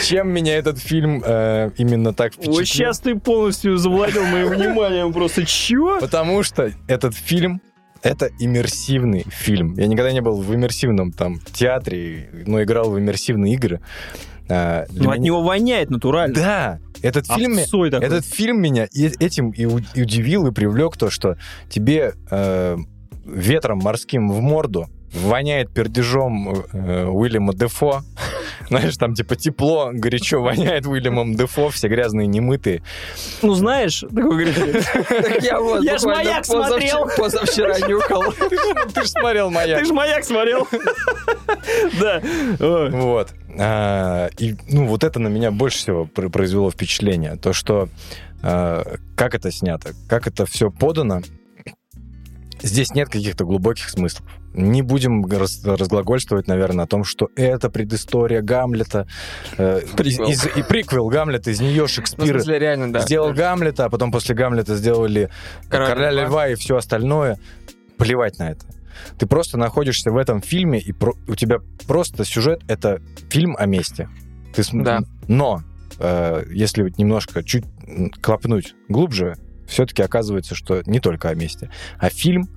Чем меня этот фильм э, именно так впечатлил? Вот сейчас ты полностью завладел моим вниманием. Просто чё? Потому что этот фильм это иммерсивный фильм. Я никогда не был в иммерсивном там театре, но играл в иммерсивные игры. А, Ну от меня- него воняет натурально. Да, этот фильм, Овцой такой. этот фильм меня и- этим и удивил и привлек то, что тебе э, ветром морским в морду воняет пердежом э, Уильяма Дефо. Знаешь, там типа тепло, горячо воняет Уильямом Дефо, все грязные, немытые. Ну знаешь, такой говорит, Так я вот Я ж «Маяк» позавчера- смотрел. Позавчера нюхал. Ты же смотрел «Маяк». ты же маяк смотрел. Да. Вот. А, и, ну, вот это на меня больше всего пр- произвело впечатление. То, что а, как это снято, как это все подано, здесь нет каких-то глубоких смыслов. Не будем раз- разглагольствовать, наверное, о том, что это предыстория Гамлета. э, Приквел. из- и приквел Гамлета, из нее Ну, Шекспир смысле, реально, да. сделал Гамлета, а потом после Гамлета сделали Короля Короля, Льва. Льва и все остальное. Плевать на это. Ты просто находишься в этом фильме, и про- у тебя просто сюжет — это фильм о месте. Ты см- Да. Но э, если немножко чуть клопнуть глубже, все-таки оказывается, что не только о месте, а фильм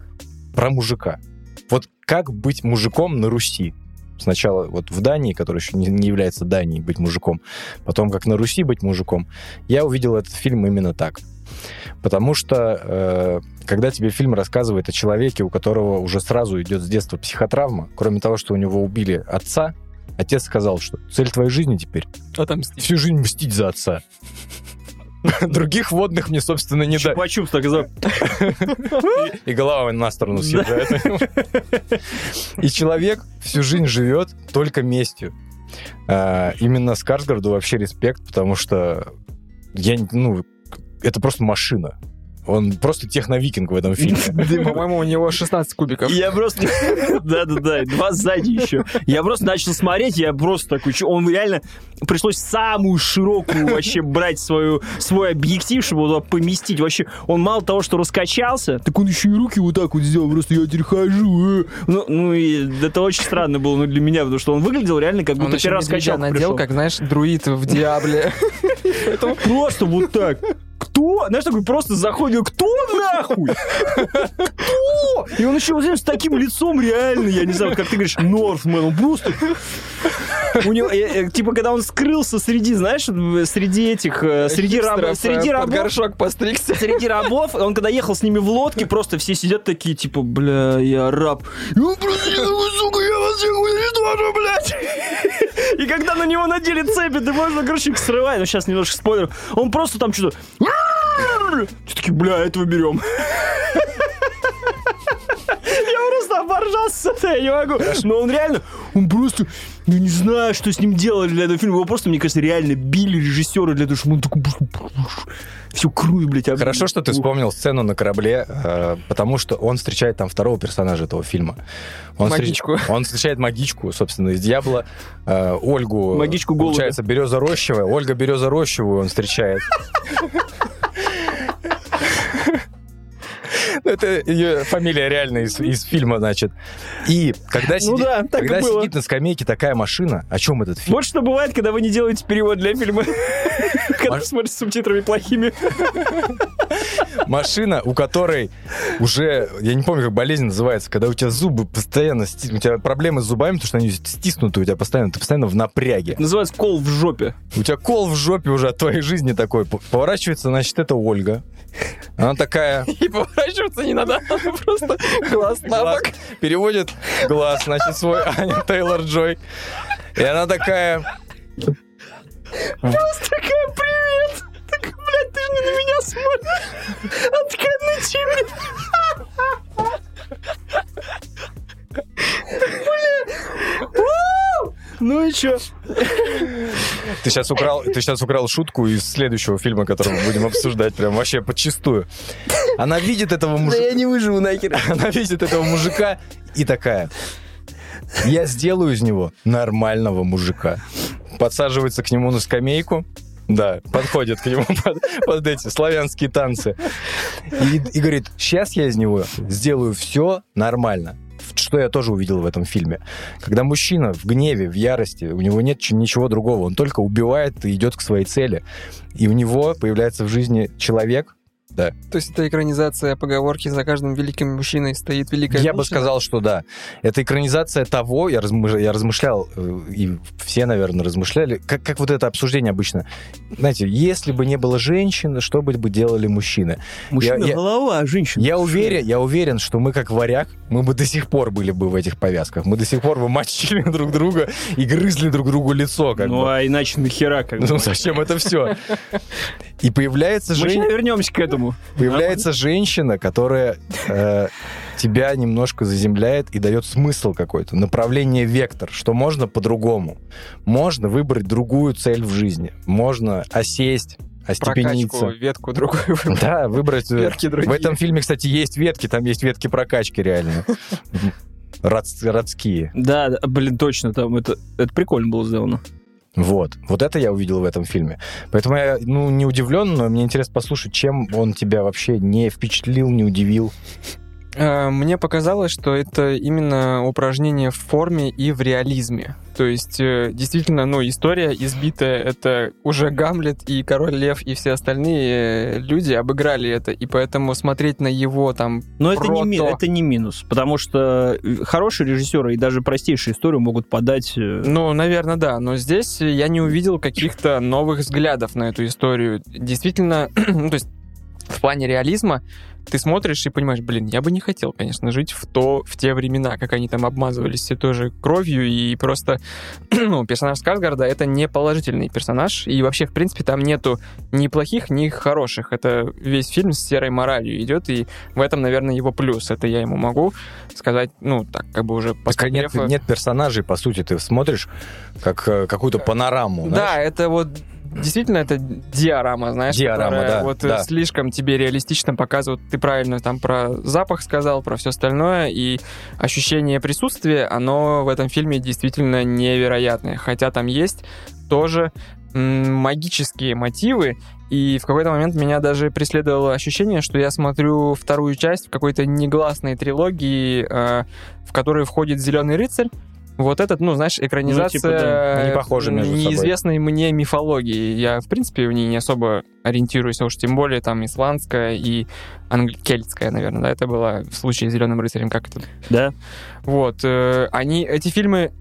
про мужика. Как быть мужиком на Руси? Сначала вот в Дании, который еще не, не является Данией, быть мужиком, потом как на Руси быть мужиком. Я увидел этот фильм именно так. Потому что э, когда тебе фильм рассказывает о человеке, у которого уже сразу идет с детства психотравма, кроме того, что у него убили отца, отец сказал, что цель твоей жизни теперь Отомстить. всю жизнь мстить за отца. Других водных мне, собственно, не дать. Чупа-чупс так за... И голова на сторону съезжает. И человек всю жизнь живет только местью. А, Именно Скарсгарду вообще респект, потому что я, ну, это просто машина. Он просто техновикинг в этом фильме. По-моему, у него 16 кубиков. Я просто... Да-да-да, два сзади еще. Я просто начал смотреть, я просто такой... Он реально... Пришлось самую широкую вообще брать свою, свой объектив, чтобы его поместить. Вообще, он мало того, что раскачался, так он еще и руки вот так вот сделал. Просто я теперь хожу. э. Ну, ну и это очень странно было ну, для меня, потому что он выглядел реально как будто первый раз качал. надел, как, знаешь, друид в Диабле. Просто вот так. Кто? Знаешь, такой просто заходит, кто нахуй? Кто? И он еще вот знаешь, с таким лицом реально, я не знаю, как ты говоришь, Норфмен, он просто... У него, э, э, типа, когда он скрылся среди, знаешь, э, среди этих, среди, раб- среди рабов, горшок постригся. среди рабов, он когда ехал с ними в лодке, просто все сидят такие, типа, бля, я раб. И он просто, сука, уничтожу, блядь. И когда на него надели цепи, ты короче, их срывать. Ну, сейчас немножко спойлер. Он просто там что-то... Все таки бля, этого берем. Я просто оборжался я не могу. Но он реально, он просто, я не знаю, что с ним делали для этого фильма. Его просто, мне кажется, реально били режиссеры для того, чтобы он такой... Всю кровь, блядь, об- Хорошо, что ты вспомнил сцену на корабле, э, потому что он встречает там второго персонажа этого фильма. Он встреч- Магичку. Он встречает магичку, собственно, из Дьявола. э, Ольгу. Магичку голубя. Получается, Береза Рощевая. Ольга Береза Рощевую он встречает. Ну, Это ее фамилия реально из, из фильма, значит. И когда, Ну сиди- да, так когда сидит на скамейке такая машина, о чем этот фильм? Вот что бывает, когда вы не делаете перевод для фильма. Когда Маш- смотрите с субтитрами плохими. Машина, у которой уже, я не помню, как болезнь называется, когда у тебя зубы постоянно, у тебя проблемы с зубами, потому что они стиснуты у тебя постоянно, ты постоянно в напряге. Называется кол в жопе. У тебя кол в жопе уже от твоей жизни такой. Поворачивается, значит, это Ольга. Она такая, И поворачиваться не надо, надо просто глаз на бок. переводит глаз, значит, свой Аня Тейлор Джой. И она такая, Просто такая, привет! Так, блядь, ты же не на меня смотришь. А такая на тебя. Бля. Ну и чё? ты сейчас украл, ты сейчас украл шутку из следующего фильма, который мы будем обсуждать, прям вообще подчистую. Она видит этого мужика. не выживу нахер. Она видит этого мужика и такая, я сделаю из него нормального мужика. Подсаживается к нему на скамейку, да, подходит к нему под, под эти славянские танцы. И, и говорит, сейчас я из него сделаю все нормально. Что я тоже увидел в этом фильме. Когда мужчина в гневе, в ярости, у него нет ничего другого, он только убивает и идет к своей цели. И у него появляется в жизни человек, да, То есть это экранизация поговорки «За каждым великим мужчиной стоит великая Я бы женщина». сказал, что да. Это экранизация того, я, размыш- я размышлял, э, и все, наверное, размышляли, как, как вот это обсуждение обычно. Знаете, если бы не было женщины, что бы делали мужчины? Мужчина я- голова, а женщина. Я уверен, я уверен, что мы как варяг, мы бы до сих пор были бы в этих повязках. Мы до сих пор бы мочили друг друга и грызли друг другу лицо. Как Ну бы. а иначе нахера как бы. Ну зачем это все? И появляется Мы жен- сейчас вернемся к этому. Появляется женщина, которая э, тебя немножко заземляет и дает смысл какой-то, направление, вектор, что можно по-другому. Можно выбрать другую цель в жизни. Можно осесть, Прокачку, остепениться. ветку другую. Да, выбрать... э, Ветки В другие. этом фильме, кстати, есть ветки, там есть ветки прокачки реально. Родс- Родские. Да, да, блин, точно, там это, это прикольно было сделано. Вот. Вот это я увидел в этом фильме. Поэтому я, ну, не удивлен, но мне интересно послушать, чем он тебя вообще не впечатлил, не удивил. Э, Мне показалось, что это именно упражнение в форме и в реализме. То есть, э, действительно, ну, история избитая, это уже Гамлет и Король Лев и все остальные э, люди обыграли это, и поэтому смотреть на его там Но это не, прото- это не минус, потому что хорошие режиссеры и даже простейшие историю могут подать... Ну, наверное, да. Но здесь я не увидел каких-то новых взглядов на эту историю. Действительно, ну, то есть в плане реализма ты смотришь и понимаешь, блин, я бы не хотел, конечно, жить в то, в те времена, как они там обмазывались все тоже кровью, и просто, ну, персонаж Скарсгарда — это не положительный персонаж, и вообще, в принципе, там нету ни плохих, ни хороших. Это весь фильм с серой моралью идет, и в этом, наверное, его плюс. Это я ему могу сказать, ну, так, как бы уже Так нет, посмотрев... нет персонажей, по сути, ты смотришь как э, какую-то панораму. Да, знаешь? это вот действительно это диорама, знаешь, Диорама, которая да, вот э, да. слишком тебе реалистично показывают. Ты правильно там про запах сказал, про все остальное, и ощущение присутствия, оно в этом фильме действительно невероятное. Хотя там есть тоже магические мотивы, и в какой-то момент меня даже преследовало ощущение, что я смотрю вторую часть в какой-то негласной трилогии, э, в которой входит Зеленый рыцарь. Вот этот, ну, знаешь, экранизация типа, да, похожи между собой. неизвестной мне мифологии. Я, в принципе, в ней не особо ориентируюсь, а уж тем более там исландская и англи- кельтская, наверное, да, это было в случае с Зеленым рыцарем, как это Да. вот, э, они, эти фильмы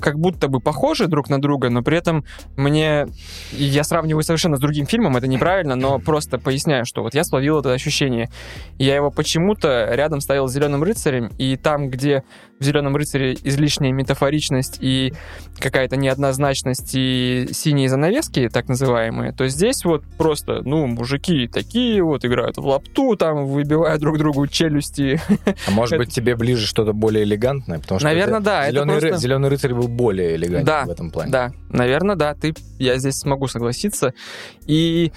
как будто бы похожи друг на друга, но при этом мне... Я сравниваю совершенно с другим фильмом, это неправильно, но просто поясняю, что вот я словил это ощущение. Я его почему-то рядом ставил с «Зеленым рыцарем», и там, где в «Зеленом рыцаре» излишняя метафоричность и какая-то неоднозначность и синие занавески, так называемые, то здесь вот просто, ну, мужики такие вот играют в лапту, там, выбивают друг другу челюсти, А может быть, тебе ближе что-то более элегантное? Потому что Наверное, да, это Зеленый, просто- Зеленый рыцарь был более элегантен Да, в этом плане. Да, наверное, да. Ты, я здесь смогу согласиться. И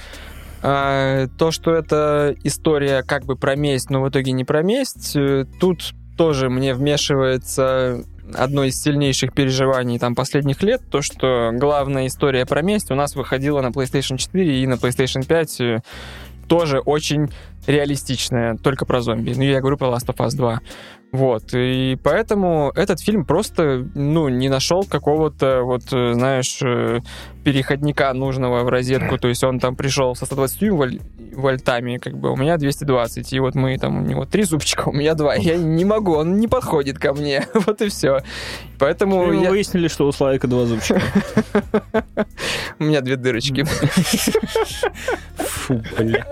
э, то, что это история как бы про месть, но в итоге не про месть, э, тут тоже мне вмешивается одно из сильнейших переживаний там последних лет, то, что главная история про месть у нас выходила на PlayStation 4 и на PlayStation 5 э, тоже очень реалистичная, только про зомби. Ну, я говорю про Last of Us 2. Вот, и поэтому этот фильм просто, ну, не нашел какого-то, вот, э, знаешь, э, переходника нужного в розетку, то есть он там пришел со 120 воль- вольтами, как бы, у меня 220, и вот мы там, у него три зубчика, у меня два, я не могу, он не подходит ко мне, вот и все. Поэтому Мы я- выяснили, что у Славика два зубчика. у меня две дырочки. Фу, бля.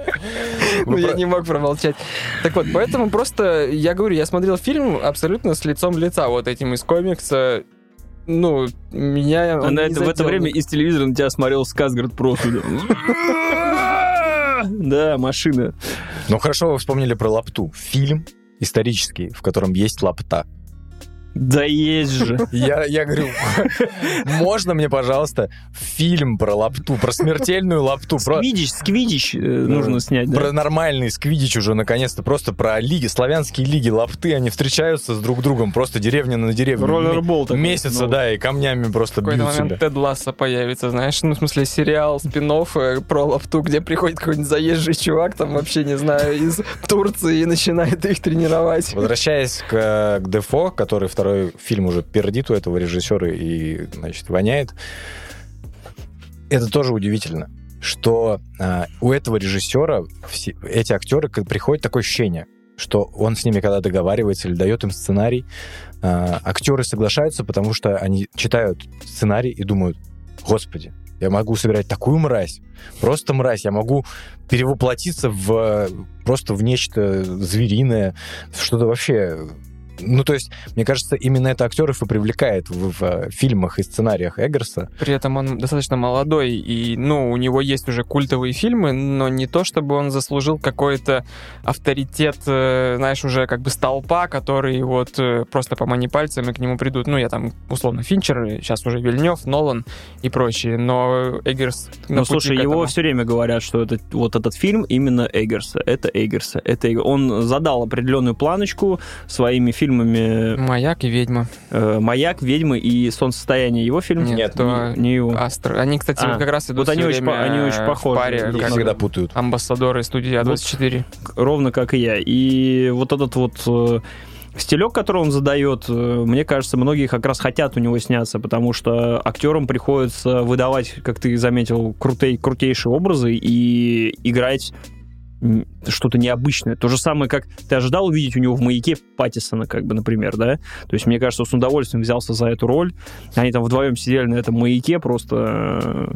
Ну, я не мог промолчать. Так вот, поэтому просто, я говорю, я смотрел фильм абсолютно с лицом лица, вот этим из комикса. Ну, меня А он на не это, в это время из телевизора на тебя смотрел Сказгард просто. да. Да, машина. Ну хорошо, вы вспомнили про лапту. Фильм исторический, в котором есть лапта. Да есть же. Я, я говорю, можно мне, пожалуйста, фильм про лапту, про смертельную лапту, про, Сквидич, сквидич э, нужно снять, да? про нормальный сквидич уже наконец-то, просто про лиги, славянские лиги лапты, они встречаются с друг другом, просто деревня на деревню. Роллербол такой. Месяца, Ну, да, и камнями просто В какой-то бьют момент себя. Тед Ласса появится, знаешь, ну, в смысле, сериал, спин про лафту, где приходит какой-нибудь заезжий чувак, там, вообще, не знаю, из Турции и начинает их тренировать. Возвращаясь к, к Дефо, который второй фильм уже пердит у этого режиссера и, значит, воняет, это тоже удивительно, что а, у этого режиссера все, эти актеры приходит такое ощущение, что он с ними когда договаривается или дает им сценарий, а, актеры соглашаются, потому что они читают сценарий и думают, господи, я могу сыграть такую мразь, просто мразь, я могу перевоплотиться в просто в нечто звериное, что-то вообще... Ну, то есть, мне кажется, именно это актеров и привлекает в, в фильмах и сценариях Эггерса. При этом он достаточно молодой, и, ну, у него есть уже культовые фильмы, но не то, чтобы он заслужил какой-то авторитет, э, знаешь, уже как бы столпа, который вот э, просто помани пальцем и к нему придут. Ну, я там, условно, Финчер, сейчас уже Вильнев, Нолан и прочие, но Эггерс Ну, слушай, к его этому. все время говорят, что это, вот этот фильм именно Эггерса. Это Эггерса. Это Эггер- Он задал определенную планочку своими фильмами Маяк и Ведьма. э, «Маяк», «Ведьмы» и «Солнцестояние». Его фильм? Нет, Нет, то Не его. Астр. Они, кстати, А, вот как раз идут вот они очень по- они очень в похожи. паре, Их Их как всегда путают. амбассадоры студии А24. ровно как и я. И вот этот вот э, стилек, который он задает, э, мне кажется, многие как раз хотят у него сняться, потому что актерам приходится выдавать, как ты заметил, крутей, крутейшие образы и играть что-то необычное. То же самое, как ты ожидал увидеть у него в «Маяке» Паттисона, как бы, например, да? То есть, мне кажется, он с удовольствием взялся за эту роль. Они там вдвоем сидели на этом «Маяке», просто... э,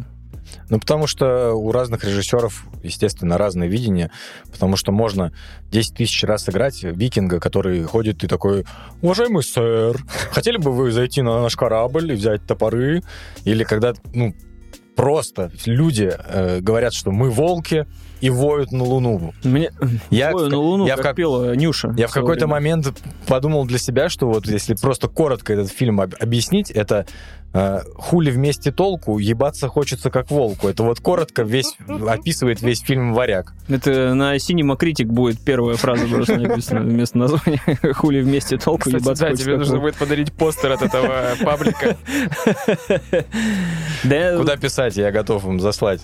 Ну, потому что у разных режиссеров, естественно, разное видение, потому что можно 10 тысяч раз сыграть викинга, который ходит и такой, уважаемый сэр, хотели бы вы зайти на наш корабль и взять топоры? Или когда, ну, просто люди э, говорят, что мы волки, и воют на Луну. Мне... Я, Ой, в- на Луну, я как, как- пела Нюша. я в какой-то время. момент подумал для себя, что вот если просто коротко этот фильм об- объяснить, это хули вместе толку, ебаться хочется как волку. Это вот коротко весь описывает весь фильм «Варяг». Это на Cinema Critic будет первая фраза просто написана вместо названия. Хули вместе толку Кстати, ебаться да, тебе нужно волк. будет подарить постер от этого паблика. Да, Куда писать? Я готов им заслать.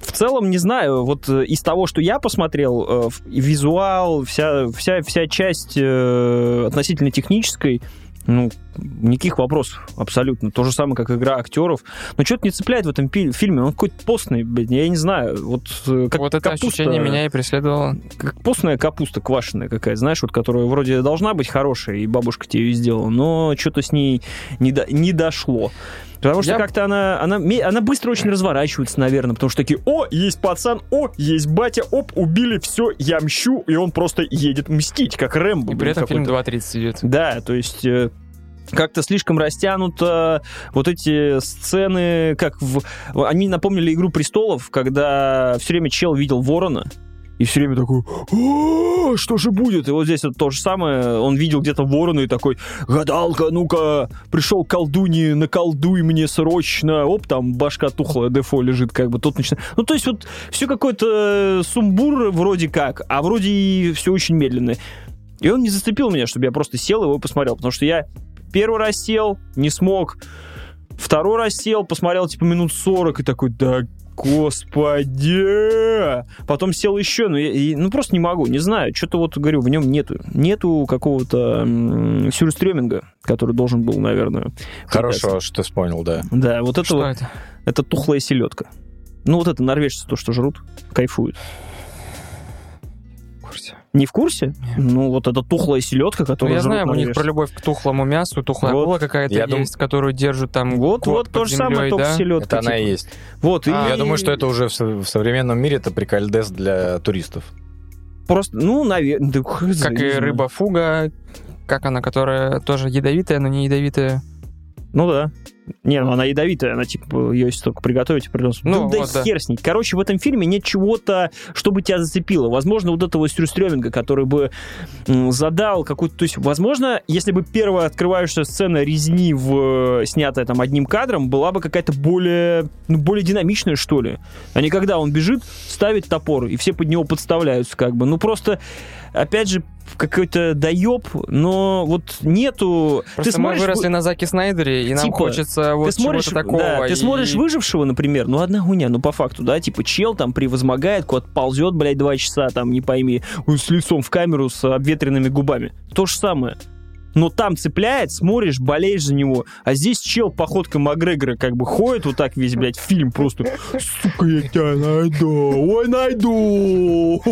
в целом, не знаю, вот э, из того, что я посмотрел, э, визуал, вся, вся, вся часть э, относительно технической, ну, никаких вопросов абсолютно. То же самое, как игра актеров. Но что-то не цепляет в этом фильме. Он какой-то постный, блядь, я не знаю. Вот, э, как Вот это капуста, ощущение меня и преследовало. как постная капуста квашеная какая, знаешь, вот которая вроде должна быть хорошая, и бабушка тебе ее сделала, но что-то с ней не, до- не дошло. Потому что Я- как-то она, она, она быстро очень разворачивается, наверное, потому что такие, о, есть пацан, о, есть батя, оп, убили, все, я мщу, и он просто едет мстить, как Рэмбо. И при этом фильм какой-то. 2.30 идет. Да, то есть э, как-то слишком растянуто вот эти сцены, как в... Они напомнили «Игру престолов», когда все время чел видел ворона, и все время такой, «О, что же будет? И вот здесь вот то же самое, он видел где-то ворона и такой, гадалка, ну-ка, пришел колдуни, наколдуй мне срочно, оп, там башка тухлая, дефо лежит, как бы, тут начинает... Ну, то есть вот все какой-то сумбур вроде как, а вроде и все очень медленно. И он не зацепил меня, чтобы я просто сел его и посмотрел, потому что я первый раз сел, не смог, второй раз сел, посмотрел типа минут 40 и такой, да господи! Потом сел еще, ну, я- и- ну просто не могу, не знаю, что-то вот, говорю, в нем нету, нету какого-то сюрстреминга, который должен был, наверное. Хорошо, что ты вспомнил, да. Да, вот это Что вот, это? это тухлая селедка. Ну вот это норвежцы то, что жрут, кайфуют. Курсе. Не в курсе? Ну вот это тухлая селедка, Ну, которую я жрут знаю, у них про любовь к тухлому мясу, тухлая Вот. акула какая-то Я дум- есть, которую держат там Вот, год вот то же самое, только да? селедка. Это она и типа. есть. Вот, и... А, Я думаю, что это уже в, со- в современном мире это прикольдес для туристов. Просто, ну, наверное... Да, Как и рыба-фуга, как она, которая тоже ядовитая, но не ядовитая. Ну да. Не, ну она ядовитая, она типа, ее если только приготовить, придется. Ну, да, вот, да хер с ней. Короче, в этом фильме нет чего-то, чтобы тебя зацепило. Возможно, вот этого стрюстрёминга, который бы задал какую-то... То есть, возможно, если бы первая открывающая сцена резни, в, э, снятая там одним кадром, была бы какая-то более, ну, более динамичная, что ли. А не когда он бежит, ставит топор, и все под него подставляются как бы. Ну, просто, опять же, какой-то доеб, но вот нету... Просто мы выросли на Заке Снайдере, и нам Типа, хочется вот ты смотришь, такого. да, ты и- смотришь выжившего, например, ну одна хуйня, ну по факту, да, типа чел там превозмогает, куда-то ползет, блядь, два часа, там, не пойми, с лицом в камеру с обветренными губами. То же самое. Но там цепляет, смотришь, болеешь за него. А здесь чел походкой Макгрегора как бы ходит вот так весь, блядь, фильм просто «Сука, я тебя найду! Ой, найду!»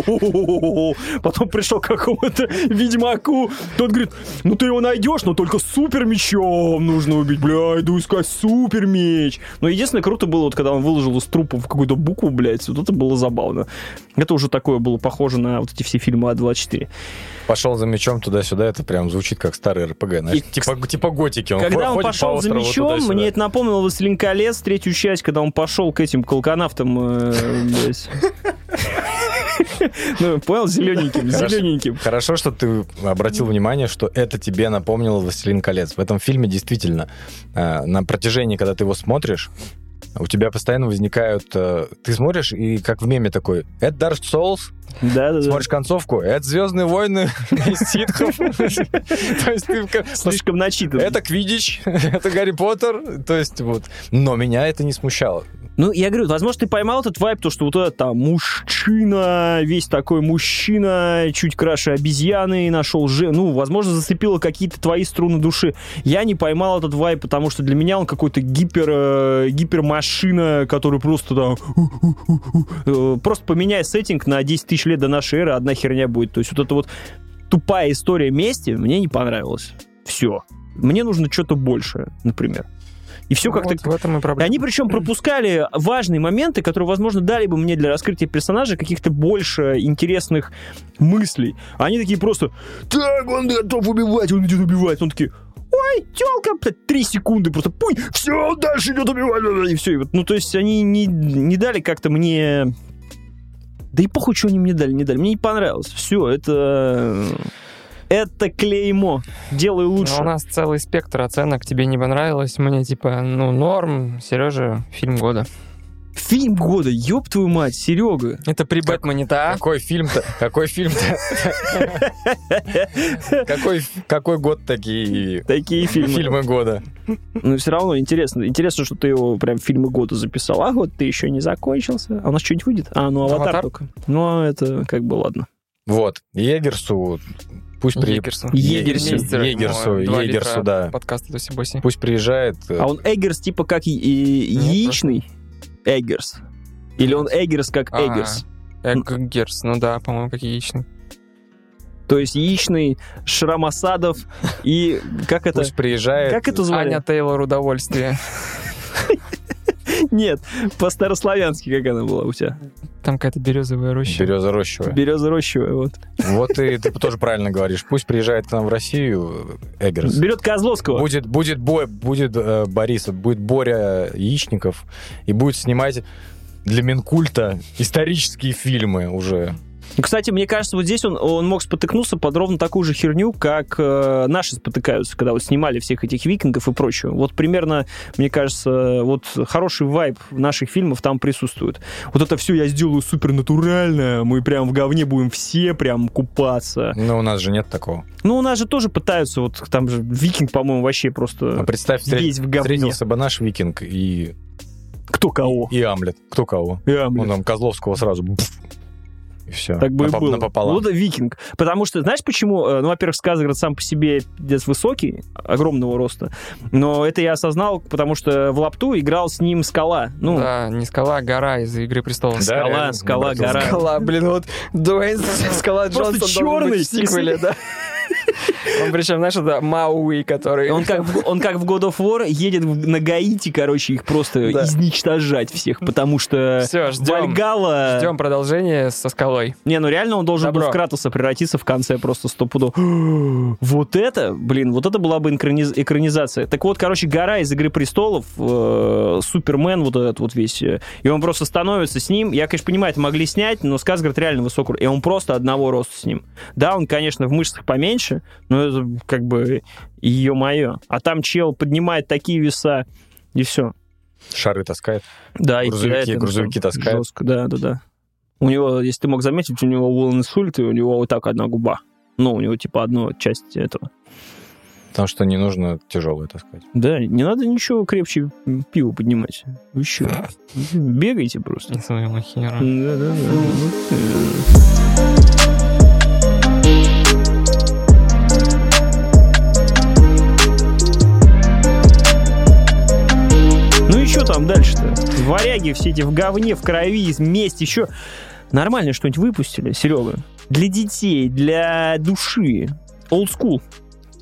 Потом пришел к какому-то ведьмаку, тот говорит, ну ты его найдешь, но только супер мечом нужно убить. Бля, иду искать супер меч. Но единственное круто было, вот когда он выложил из трупов какую-то букву, блядь, вот это было забавно. Это уже такое было похоже на вот эти все фильмы А24. Пошел за мечом туда-сюда, это прям звучит как старый РПГ, знаешь, И, типа, типа готики. Он когда он ходит по пошел за мечом, туда-сюда. мне это напомнило «Властелин колец», третью часть, когда он пошел к этим колканавтам, э. Ну, понял, зелененьким, зелененьким. Хорошо, что ты обратил внимание, что это тебе напомнило «Властелин колец». В этом фильме действительно э, на протяжении, когда ты его смотришь, у тебя постоянно возникают... э, Ты смотришь, и как в меме такой, это Dark Souls, Да-да-да. смотришь концовку, это Звездные войны из ситхов. То есть ты... Слишком начитан. Это Квидич, это Гарри Поттер, то есть вот. Но меня это не смущало. Ну, я говорю, возможно, ты поймал этот вайп, то, что вот это там мужчина, весь такой мужчина, чуть краше обезьяны, нашел же, ну, возможно, зацепило какие-то твои струны души. Я не поймал этот вайп, потому что для меня он какой-то гипер, э, гипермашина, который просто там... э, Просто поменяй сеттинг на 10 тысяч лет до нашей эры, одна херня будет. То есть вот эта вот тупая история мести мне не понравилась. Все. Мне нужно что-то большее, например. И все как-то Вот в этом и и проблема. они причем пропускали важные моменты, которые, возможно, дали бы мне для раскрытия персонажа каких-то больше интересных мыслей. Они такие просто, так, он готов убивать, он идет убивать. Он такие, ой, телка, три секунды, просто пуй, все, он дальше идет убивать. И все. И вот, ну, то есть они не, не дали как-то мне Да и похуй, что они мне дали, не дали. Мне не понравилось. Все, это... Это клеймо. Делаю лучше. Ну, у нас целый спектр оценок. Тебе не понравилось, мне типа, ну, норм. Сережа, фильм года. Фильм года, ёб твою мать, Серега. Это при Бэтмене-то, а? Какой фильм-то? Какой фильм-то? Какой, какой год такие Такие фильмы. фильмы года? Но все равно интересно. Интересно, что ты его прям в фильмы года записал. А год ты еще не закончился. А у нас что-нибудь выйдет? А, ну аватар, «Аватар». только. Ну, а это как бы ладно. Вот, Егерсу, пусть при... Егерсу. Егерсу. Мистер, Егерсу, два Егерсу, литра да. Подкаста Туси Боси. Пусть приезжает. э, А он Эггерс типа как и- и- Нет, яичный? Эггерс. Или он Эггерс как А. Эггерс? Эггерс, ну да, по-моему, как яичный. То есть яичный, Шрамасадов и... Как это? Пусть приезжает. Как это звали? Аня Тейлор удовольствие. Нет, по-старославянски как она была у тебя? Там какая-то березовая роща. Береза рощевая. Береза рощевая, вот. Вот и ты тоже правильно говоришь. Пусть приезжает к нам в Россию Эггерс. Берет Козловского. Будет, будет, бой, будет э, Борис, будет Боря Яичников и будет снимать для Минкульта исторические фильмы уже. Кстати, мне кажется, вот здесь он, он мог спотыкнуться под ровно такую же херню, как э, наши спотыкаются, когда вот снимали всех этих викингов и прочего. Вот примерно, мне кажется, вот хороший вайб наших фильмов там присутствует. Вот это все я сделаю супер натурально, мы прям в говне будем все прям купаться. Но у нас же нет такого. Ну, у нас же тоже пытаются, вот там же викинг, по-моему, вообще А просто представь, встр- весь в говне. встретился бы наш викинг и, Кто кого. и Амлет. Кто кого? Я, блин. Он там Козловского сразу... И все. Так бы и было. Напополам. Вот это викинг. Потому что, знаешь почему? Э, Ну, во-первых, Сказгород сам по себе пиздец высокий, огромного роста. Но это я осознал, потому что в лапту играл с ним Скала. Ну, Да, не скала, а гора из «Игры престолов». Да, Скала, реально, скала, гора. Скала, блин, вот Дуэйн Скала Просто Джонсон чёрный, быть в сиквеле, да. Он причем, знаешь, это Мауи, который... Он как, он как в God of War едет в- на Гаити, короче, их просто Да. изничтожать всех, потому что Все, ждем. Вальгала... Ждем продолжение со скалой. Не, ну реально он должен был Добро. в Кратоса превратиться в конце просто стопудово. вот это, блин, вот это была бы инкраниз- экранизация. Так вот, короче, гора из «Игры престолов», э, Супермен вот этот вот весь, э, и он просто становится с ним. Я, конечно, понимаю, это могли снять, но Сказгард реально высокий, и он просто одного роста с ним. Да, он, конечно, в мышцах поменьше, но это как бы ее-мое. А там чел поднимает такие веса, и все. Шары таскает. Да, и Грузовики- им грузовики там таскает. Жестко, да, да, да. У него, если ты мог заметить, у него был инсульт, и у него вот так одна губа. Ну, у него типа одна часть этого. Потому что не нужно тяжелое таскать. Да, не надо ничего крепче пива поднимать. Вы что? Бегайте просто. Не свою махеру. Варяги все эти в говне, в крови, месть, еще нормально что-нибудь выпустили, Серега? Для детей, для души. Old school.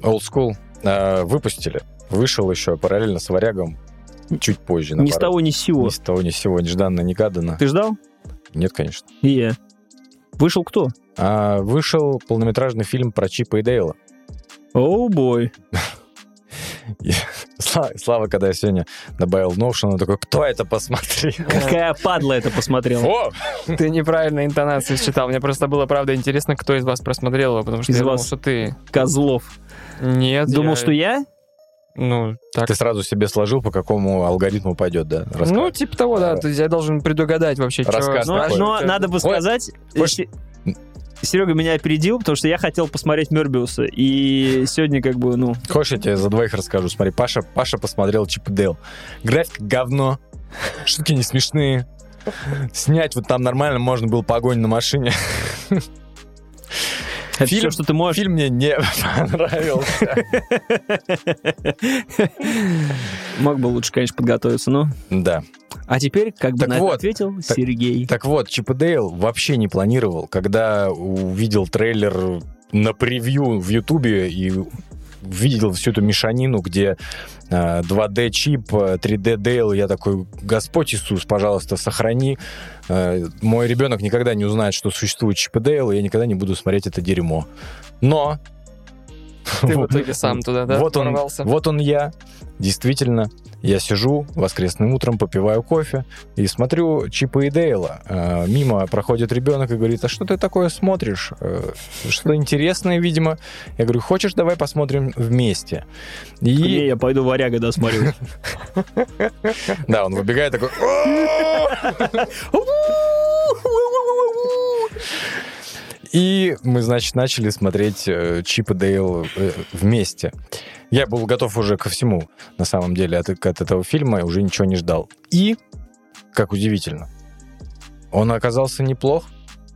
Old School э, выпустили. Вышел еще параллельно с Варягом чуть позже. Ни с того, ни с сего. Ни с того, ни с сего. Нежданно-негаданно. Ты ждал? Нет, конечно. И я. Вышел кто? А, вышел полнометражный фильм про Чипа и Дейла. Оу бой. Слава, Слава, когда я сегодня добавил Notion, он такой, кто это посмотрел? Какая падла это посмотрела. О! Ты неправильно интонации считал. Мне просто было, правда, интересно, кто из вас просмотрел его, потому что Из я думал, вас. что ты. Козлов. Нет, Думал, я- что я? Ну, так. Ты сразу себе сложил, по какому алгоритму пойдет, да? рассказ? Ну, типа того, да. То есть я должен предугадать вообще, что... Рассказ Но, такой. но надо бы сказать... Хочешь- Серега меня опередил, потому что я хотел посмотреть Мербиуса. И сегодня как бы, ну... Хочешь, я тебе за двоих расскажу? Смотри, Паша, Паша посмотрел Чип и Дейл. График говно, шутки не смешные. Снять вот там нормально можно было погонь на машине. Это Фильм- все, что ты можешь. Фильм мне не понравился. Мог бы лучше, конечно, подготовиться, но... Да. А теперь, как бы Так на это вот, ответил так- Сергей. Так вот, Чип и Дейл вообще не планировал, когда увидел трейлер на превью в Ютубе и видел всю эту мешанину, где э, 2D чип, э, 3D Дейл, я такой, Господь Иисус, пожалуйста, сохрани. Э, Мой ребенок никогда не узнает, что существует Чип и Дейл, и я никогда не буду смотреть это дерьмо. Но... Ты в итоге сам туда, да, вот он, вот он я, действительно. Я сижу воскресным утром, попиваю кофе и смотрю Чипа и Дейла. Э, Мимо проходит ребенок и говорит, а что ты такое смотришь? Э, Что-то интересное, видимо. Я говорю, хочешь, давай посмотрим вместе. Не, И я пойду варяга досмотрю. да, он выбегает такой... И мы, значит, начали смотреть э, Чип и Дейл вместе. Я был готов уже ко всему, на самом деле, от, от этого фильма, и уже ничего не ждал. И, как удивительно, он оказался неплох.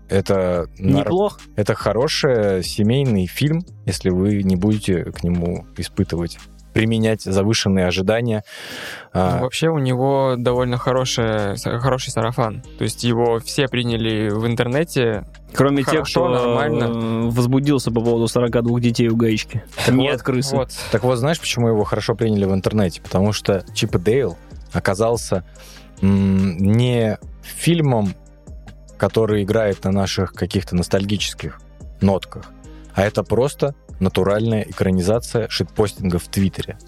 Это, нар- Неплохо. это хороший семейный фильм, если вы не будете к нему испытывать, применять завышенные ожидания. А, Ну, Вообще у него довольно хороший, хороший сарафан. То есть его все приняли в интернете. Кроме тех, Хорошо, кто нормально. э, возбудился по поводу 42 детей у гаечки. Не вот, от крысы. Вот. Так вот, знаешь, почему его хорошо приняли в интернете? Потому что Чип и Дейл оказался не фильмом, который играет на наших каких-то ностальгических нотках, а это просто натуральная экранизация шитпостинга в Твиттере.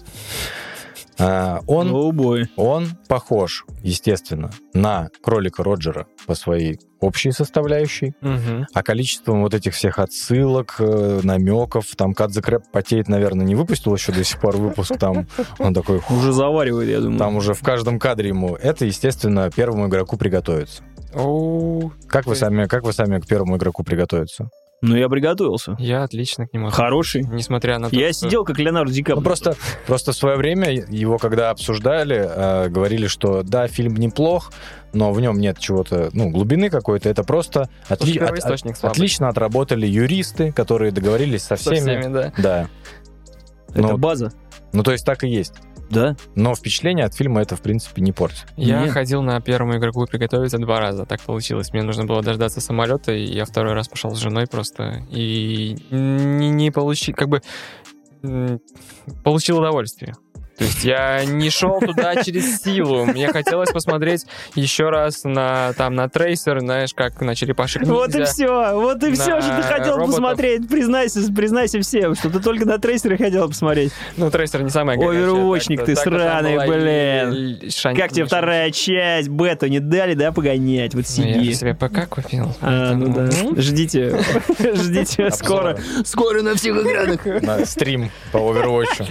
А, он, бой. он похож, естественно, на кролика Роджера по своей общей составляющей, Мгм. а количеством вот этих всех отсылок, э, намеков, там Кадзе Крэп потеет, наверное, не выпустил еще до сих пор выпуск, там он такой, Уже заваривает, я думаю. там уже в каждом кадре ему. Это, естественно, первому игроку приготовиться. Оу, Как вы сами, как вы сами к первому игроку приготовиться? Ну, я приготовился. я отлично к нему. Хороший. Несмотря на то, Я что- сидел как Леонардо Ди Ну, Каприо. просто, просто в свое время его, когда обсуждали, э, говорили, что да, фильм неплох, но в нем нет чего-то, ну, глубины какой-то. Это просто отли- от- отлично отработали юристы, которые договорились со Со всеми. всеми, да. Да. Это ну, база. Ну, то есть так и есть. Да? Но впечатление от фильма это, в принципе, не портит. Я Нет. ходил на первому игроку приготовиться два раза. Так получилось. Мне нужно было дождаться самолета, и я второй раз пошел с женой просто. И не, не получил, как бы получил удовольствие. То есть я не шел туда через силу. Мне хотелось посмотреть еще раз на там на трейсер, знаешь, как на черепашек Вот и все, вот и все, что ты хотел роботов. посмотреть. Признайся, признайся всем, что ты только на трейсеры хотел посмотреть. Ну, трейсер не самая горячая. Овервотчник так-то. ты сраный, блин. Как тебе вторая часть? Бету не дали, да, погонять? Вот Ну, Я сиди. себе ПК купил. А, ну да. поэтому- Ждите. Ждите скоро. Скоро на всех экранах. На стрим по Overwatch.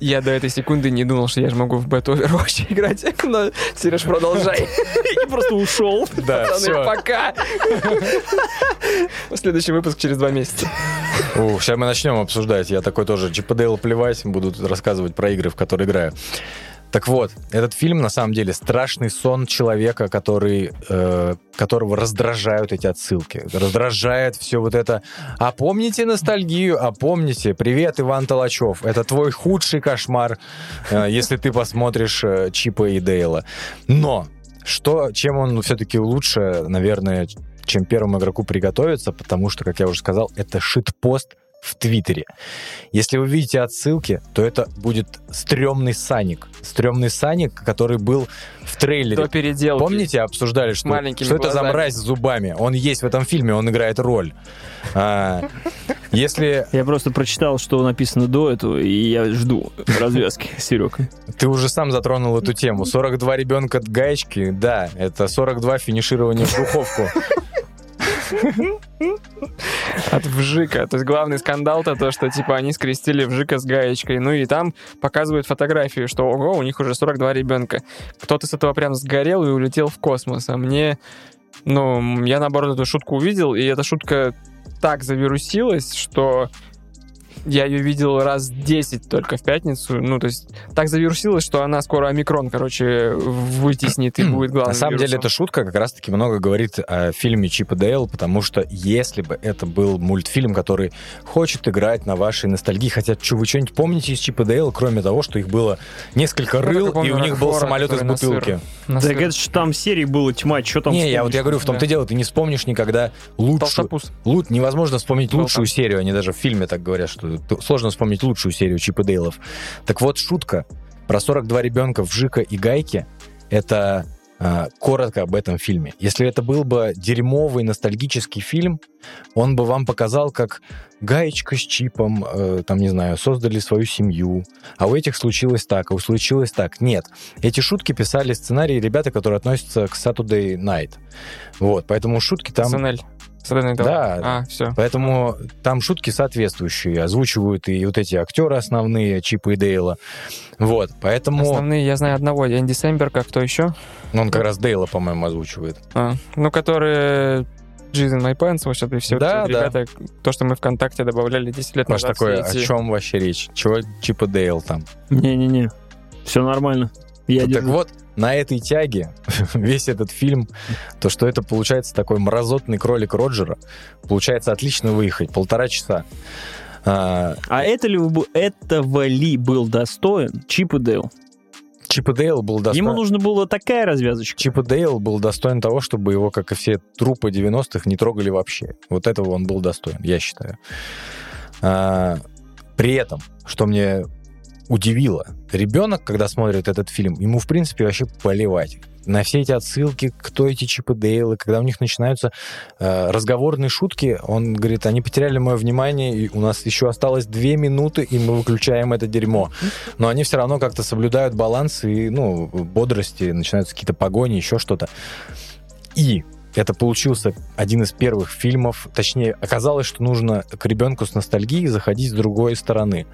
Я до этой секунды не думал, что я же могу в бету Overwatch играть. Но, Сереж, продолжай. И просто ушел. Да, все. пока. Следующий выпуск через два месяца. сейчас мы начнем обсуждать. Я такой тоже Дейл плевать, буду рассказывать про игры, в которые играю. Так вот, этот фильм на самом деле страшный сон человека, который, э, которого раздражают эти отсылки. Раздражает все вот это. А помните ностальгию? А помните? Привет, Иван Толачев. Это твой худший кошмар, э, если ты посмотришь э, Чипа и Дейла. Но что, чем он все-таки лучше, наверное, чем первому игроку приготовиться, потому что, как я уже сказал, это шитпост в Твиттере. Если вы видите отсылки, то это будет стрёмный Саник. Стрёмный Саник, который был в трейлере. До переделки. Помните, обсуждали, что, маленькими что это за глазами. мразь с зубами? Он есть в этом фильме, он играет роль. А, если Я просто прочитал, что написано до этого, и я жду развязки, Серег. ты уже сам затронул эту тему, 42 ребенка от гаечки, да, это 42 финиширования в духовку. От вжика. То есть главный скандал-то то, что типа они скрестили вжика с гаечкой. Ну и там показывают фотографию, что ого, у них уже 42 ребенка. Кто-то с этого прям сгорел и улетел в космос. А мне, ну, я наоборот эту шутку увидел, и эта шутка так завирусилась, что я ее видел раз 10 только в пятницу. Ну, то есть так завирусилась, что она скоро омикрон, короче, вытеснит и будет главным На самом деле, вирусом. эта шутка как раз-таки много говорит о фильме Чип и Дейл, потому что если бы это был мультфильм, который хочет играть на вашей ностальгии, хотя что вы что-нибудь помните из Чип и Дейла, кроме того, что их было несколько Ну, рыл, только помню и у них был самолет из который на сыр. бутылки. Так сыр. это ж там серии было тьма, что там Не, я вот я говорю, в том-то Да. дело, ты не вспомнишь никогда лучшую... Лут, невозможно вспомнить Был лучшую серию, они даже в фильме так говорят, что сложно вспомнить лучшую серию Чип и Дейлов. Так вот, шутка про 42 ребенка в Жика и Гайке, это а, коротко об этом фильме. Если это был бы дерьмовый ностальгический фильм, он бы вам показал, как гаечка с чипом, э, там, не знаю, создали свою семью, а у этих случилось так, а у случилось так. Нет. Эти шутки писали сценарии ребята, которые относятся к Saturday Night. Вот, поэтому шутки там... СНЛ. Live. Да. А, все. Поэтому там шутки соответствующие, озвучивают и вот эти актеры основные, Чипа и Дейла. Вот, поэтому Основные, я знаю одного, Энди Сэмберг, а кто еще? он как раз Дейла, по-моему, озвучивает. А, ну, которые Жизнь My Pants, вот это и все Да, эти да. ребята, то, что мы ВКонтакте добавляли 10 лет Маш назад. такой, все о эти- чем вообще речь? Чего Чип и Дейл там? Не-не-не, все нормально. Я так вот, на этой тяге весь этот фильм, то, что это получается такой мразотный кролик Роджера, получается отлично выехать, полтора часа. А, А это ли, этого ли был достоин Чип и Дейл? Чип и Дейл был достоин... Ему нужно было такая развязочка. Чип и Дейл был достоин того, чтобы его, как и все трупы 90-х, не трогали вообще. Вот этого он был достоин, я считаю. А, при этом, что мне удивило, ребенок, когда смотрит этот фильм, ему, в принципе, вообще поливать. На все эти отсылки, кто эти Чип и Дейлы, когда у них начинаются э, разговорные шутки, он говорит, они потеряли мое внимание, и у нас еще осталось две минуты, и мы выключаем это дерьмо. Но они все равно как-то соблюдают баланс и, ну, бодрости, начинаются какие-то погони, еще что-то. И это получился один из первых фильмов, точнее, оказалось, что нужно к ребенку с ностальгией заходить с другой стороны.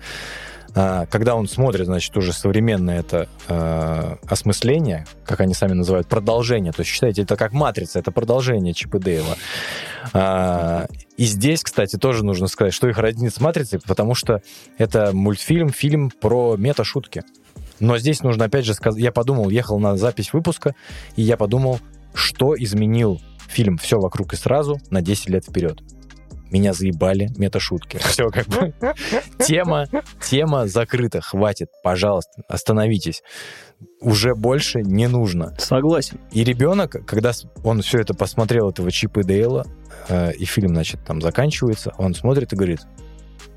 А, Когда он смотрит, значит, уже современное это э, осмысление, как они сами называют, продолжение. То есть, считайте, это как матрица, это продолжение Чипа Дейла. А, И здесь, кстати, тоже нужно сказать, что их роднит с матрицей, потому что это мультфильм, фильм про мета-шутки. Но здесь нужно опять же сказать, я подумал, ехал на запись выпуска, и я подумал, что изменил фильм «Все вокруг и сразу» на 10 лет вперед. Меня заебали мета-шутки. Все как бы. Тема, тема закрыта. Хватит, пожалуйста, остановитесь. Уже больше не нужно. Согласен. И ребенок, когда он все это посмотрел, этого Чипа и Дейла, э, и фильм, значит, там заканчивается, он смотрит и говорит,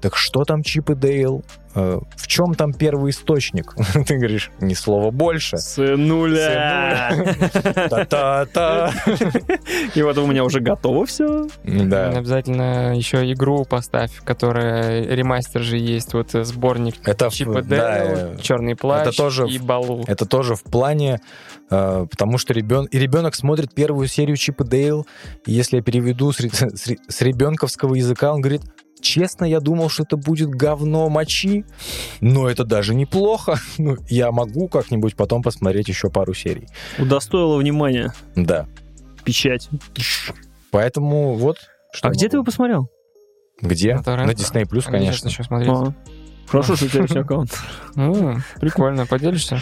так что там Чип и Дейл? Э, в чем там первый источник? Ты говоришь, ни слова больше. Сынуля! Та-та-та. И вот у меня уже готово все. Да. Обязательно еще игру поставь, которая ремастер же есть, вот э, сборник Это Чипа да, Дейл, э, Черный плащ это тоже и в- Балу. Это тоже в плане, потому что ребен... и ребенок смотрит первую серию Чипа Дейл, и если я переведу с, ре- с ре- с ребенковского языка, он говорит, честно, я думал, что это будет говно мочи, но это даже неплохо. Ну, я могу как-нибудь потом посмотреть еще пару серий. Удостоило внимания. Да. Печать. Поэтому вот. что А где ты его посмотрел? Где? На. На Disney Plus, А конечно. еще смотреть. А. Хорошо, что у тебя есть аккаунт. М, Прикольно, поделишься?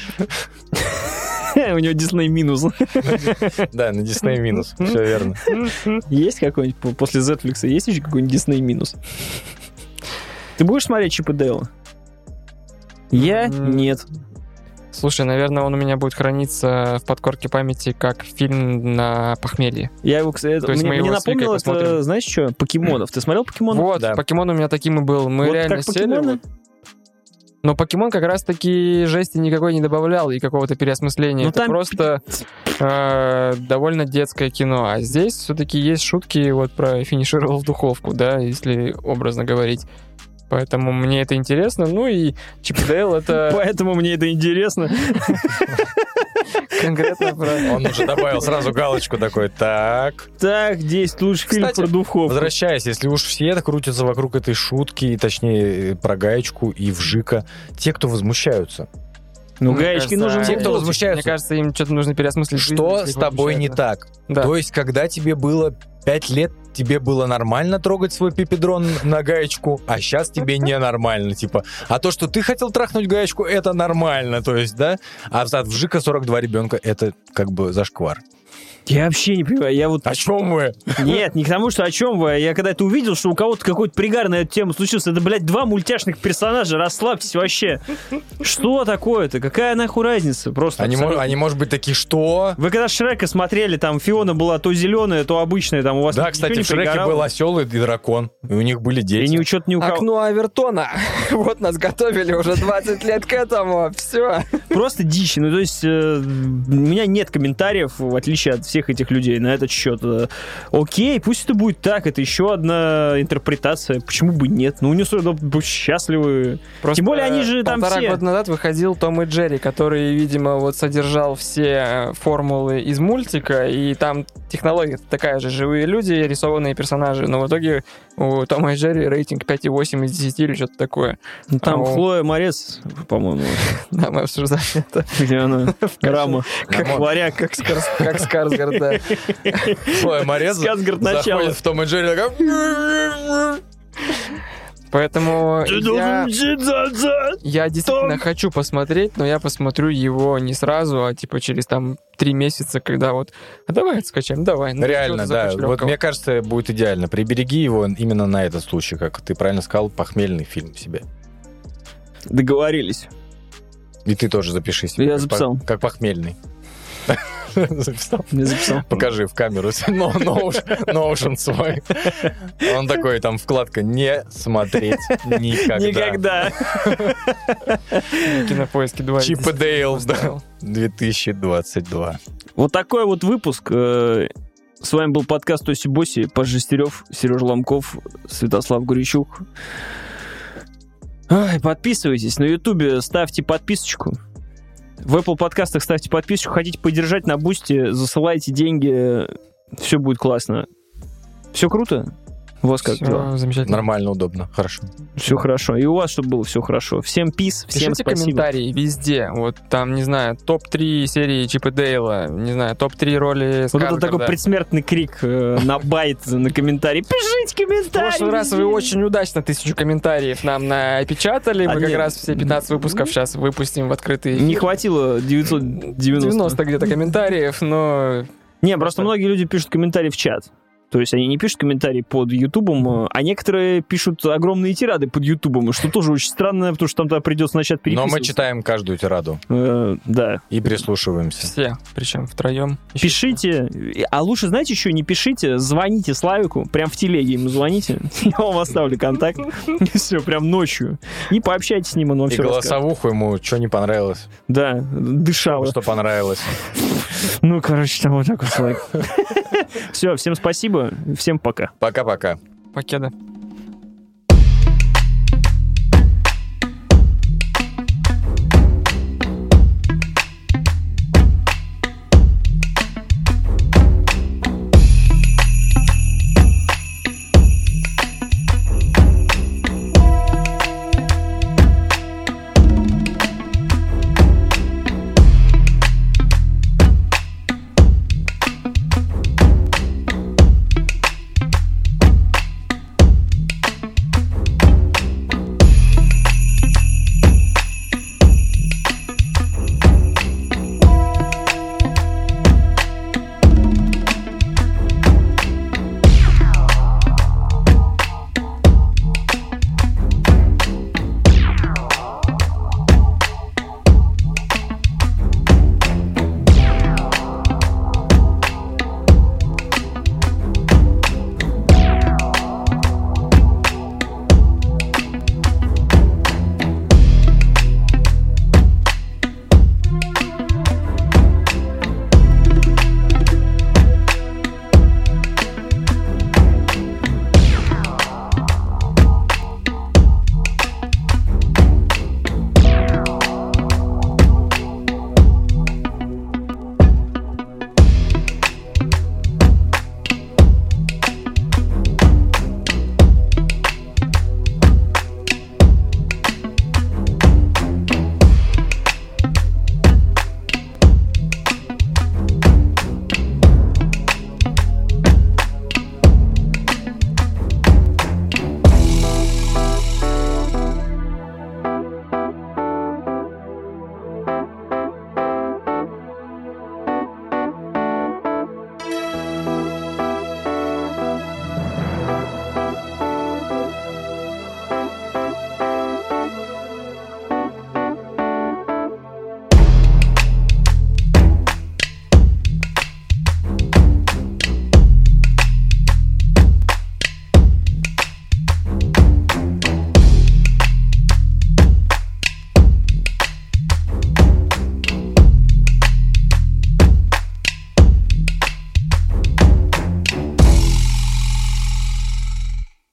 У него Disney минус. Да, на Disney минус. Все верно. Есть какой-нибудь по- после Netflix? Есть еще какой-нибудь Disney минус? Ты будешь смотреть Чип и Дейла? Я нет. Слушай, наверное, он у меня будет храниться в подкорке памяти как фильм на похмелье. Я его, кстати, То есть мне, мне напомнило, это, посмотрим. знаешь что, покемонов. Ты смотрел покемонов? Вот, Да. покемон у меня таким и был. Мы Вот реально как сели. вот. Но покемон как раз-таки жести никакой не добавлял и какого-то переосмысления. Ну, Это там просто э, довольно детское кино. А здесь все-таки есть шутки вот про финишировал в духовку, да, если образно говорить. Поэтому мне это интересно. Ну и Чип Дейл это Поэтому мне это интересно. конкретно про... Он уже добавил сразу галочку такой, так, Так, 10 лучших фильмов про духовку. Возвращаясь, если уж все крутятся вокруг этой шутки, и, точнее, э, про гаечку и вжика, те, кто возмущаются, Ну, Мне гаечки кажется, нужен Те, кто болтик. возмущается. Мне кажется, им что-то нужно переосмыслить. жизнь, что если с тобой не так? Да. То есть, когда тебе было 5 лет, тебе было нормально трогать свой пипедрон на гаечку, а сейчас тебе ненормально, типа. А то, что ты хотел трахнуть гаечку, это нормально, то есть, да? А от вжика 42 ребенка, это как бы зашквар. Я вообще не понимаю, я вот... О чем вы? Нет, не к тому, что о чем вы. Я когда это увидел, что у кого-то какой-то пригар на эту тему случился, это, блядь, два мультяшных персонажа, расслабьтесь вообще. Что такое-то? Какая нахуй разница? Просто Они, абсолютно. они, может быть, такие, что? Вы когда Шрека смотрели, там Фиона была то зеленая, то обычная, там у вас Да, кстати, не в Шреке пригорало? был осел и дракон, и у них были И дети. ни учет ни у кого. Окно Авертона. Вот нас готовили уже 20 лет к этому. Все. Просто дичь. Ну, то есть, э, у меня нет комментариев, в отличие от всех этих людей, на этот счет. Окей, пусть это будет так, это еще одна интерпретация. Почему бы нет? Ну, у них счастливы. Тем более, они же там полтора все- года назад выходил Том и Джерри, который, видимо, вот содержал все э, формулы из мультика, и там технология такая же, живые люди, рисованные персонажи, но в итоге у Тома и Джерри рейтинг 5,8 из 10 или что-то такое. Ну, там Ау. Хлоя Морец, по-моему, Да, мы обсуждали это. где она, рама, как варяг. Как, Скарс, как Скарсгард, да. Хлоя Морец Сказгард начало. заходит в Том и Джерри такая... Поэтому я, я действительно Том. хочу посмотреть, но я посмотрю его не сразу, а типа через там три месяца, когда вот... А давай скачаем, давай. Ну, Реально, да. Вот мне кажется, будет идеально. Прибереги его именно на этот случай, как ты правильно сказал, похмельный фильм себе. Договорились. И ты тоже запиши себе. Я как записал. по- Как похмельный. Записал? Я записал. Покажи в камеру ноушен свой. Он такой, там вкладка «Не смотреть никогда». Никогда. Кинопоиски 2. Чип и Дейл, да. 2022. Вот такой вот выпуск. Э, С вами был подкаст Тоси Боси, Паш Жестерев, Сережа Ломков, Святослав Гуричук. Ай, подписывайтесь на Ютубе, ставьте подписочку. В Apple подкастах ставьте подписочку. Хотите поддержать на бусте, засылайте деньги. Все будет классно. Все круто? Вас как дела? Все замечательно. Нормально, удобно, хорошо. Все хорошо. И у вас, чтобы было все хорошо. Всем пис, всем Пишите спасибо. комментарии везде. Вот там, не знаю, топ-3 серии Чипа Дейла, не знаю, топ-3 роли Вот это такой предсмертный крик э, на байт, на комментарий. Пишите В комментарии! прошлый раз вы очень удачно тысячу комментариев нам напечатали. Мы А как нет. раз все 15 выпусков сейчас выпустим в открытый. Не хватило 990. 90 где-то комментариев, но Не, просто многие люди пишут комментарии в чат. То есть они не пишут комментарии под Ютубом, а некоторые пишут огромные тирады под Ютубом, что тоже очень странно, потому что там тогда придется начать Но переписываться. мы читаем каждую тираду Э, да. и прислушиваемся. все, причем втроем. Пишите, а лучше, знаете, еще не пишите, звоните Славику, прям в телеге ему звоните, я вам оставлю контакт, и все, прям ночью, и пообщайтесь с ним, он вам И все расскажет. голосовуху ему, что не понравилось, Да, дышало. что понравилось. Ну, короче, там вот так вот, Славик. Все, всем спасибо, всем пока. Пока-пока. Покеда.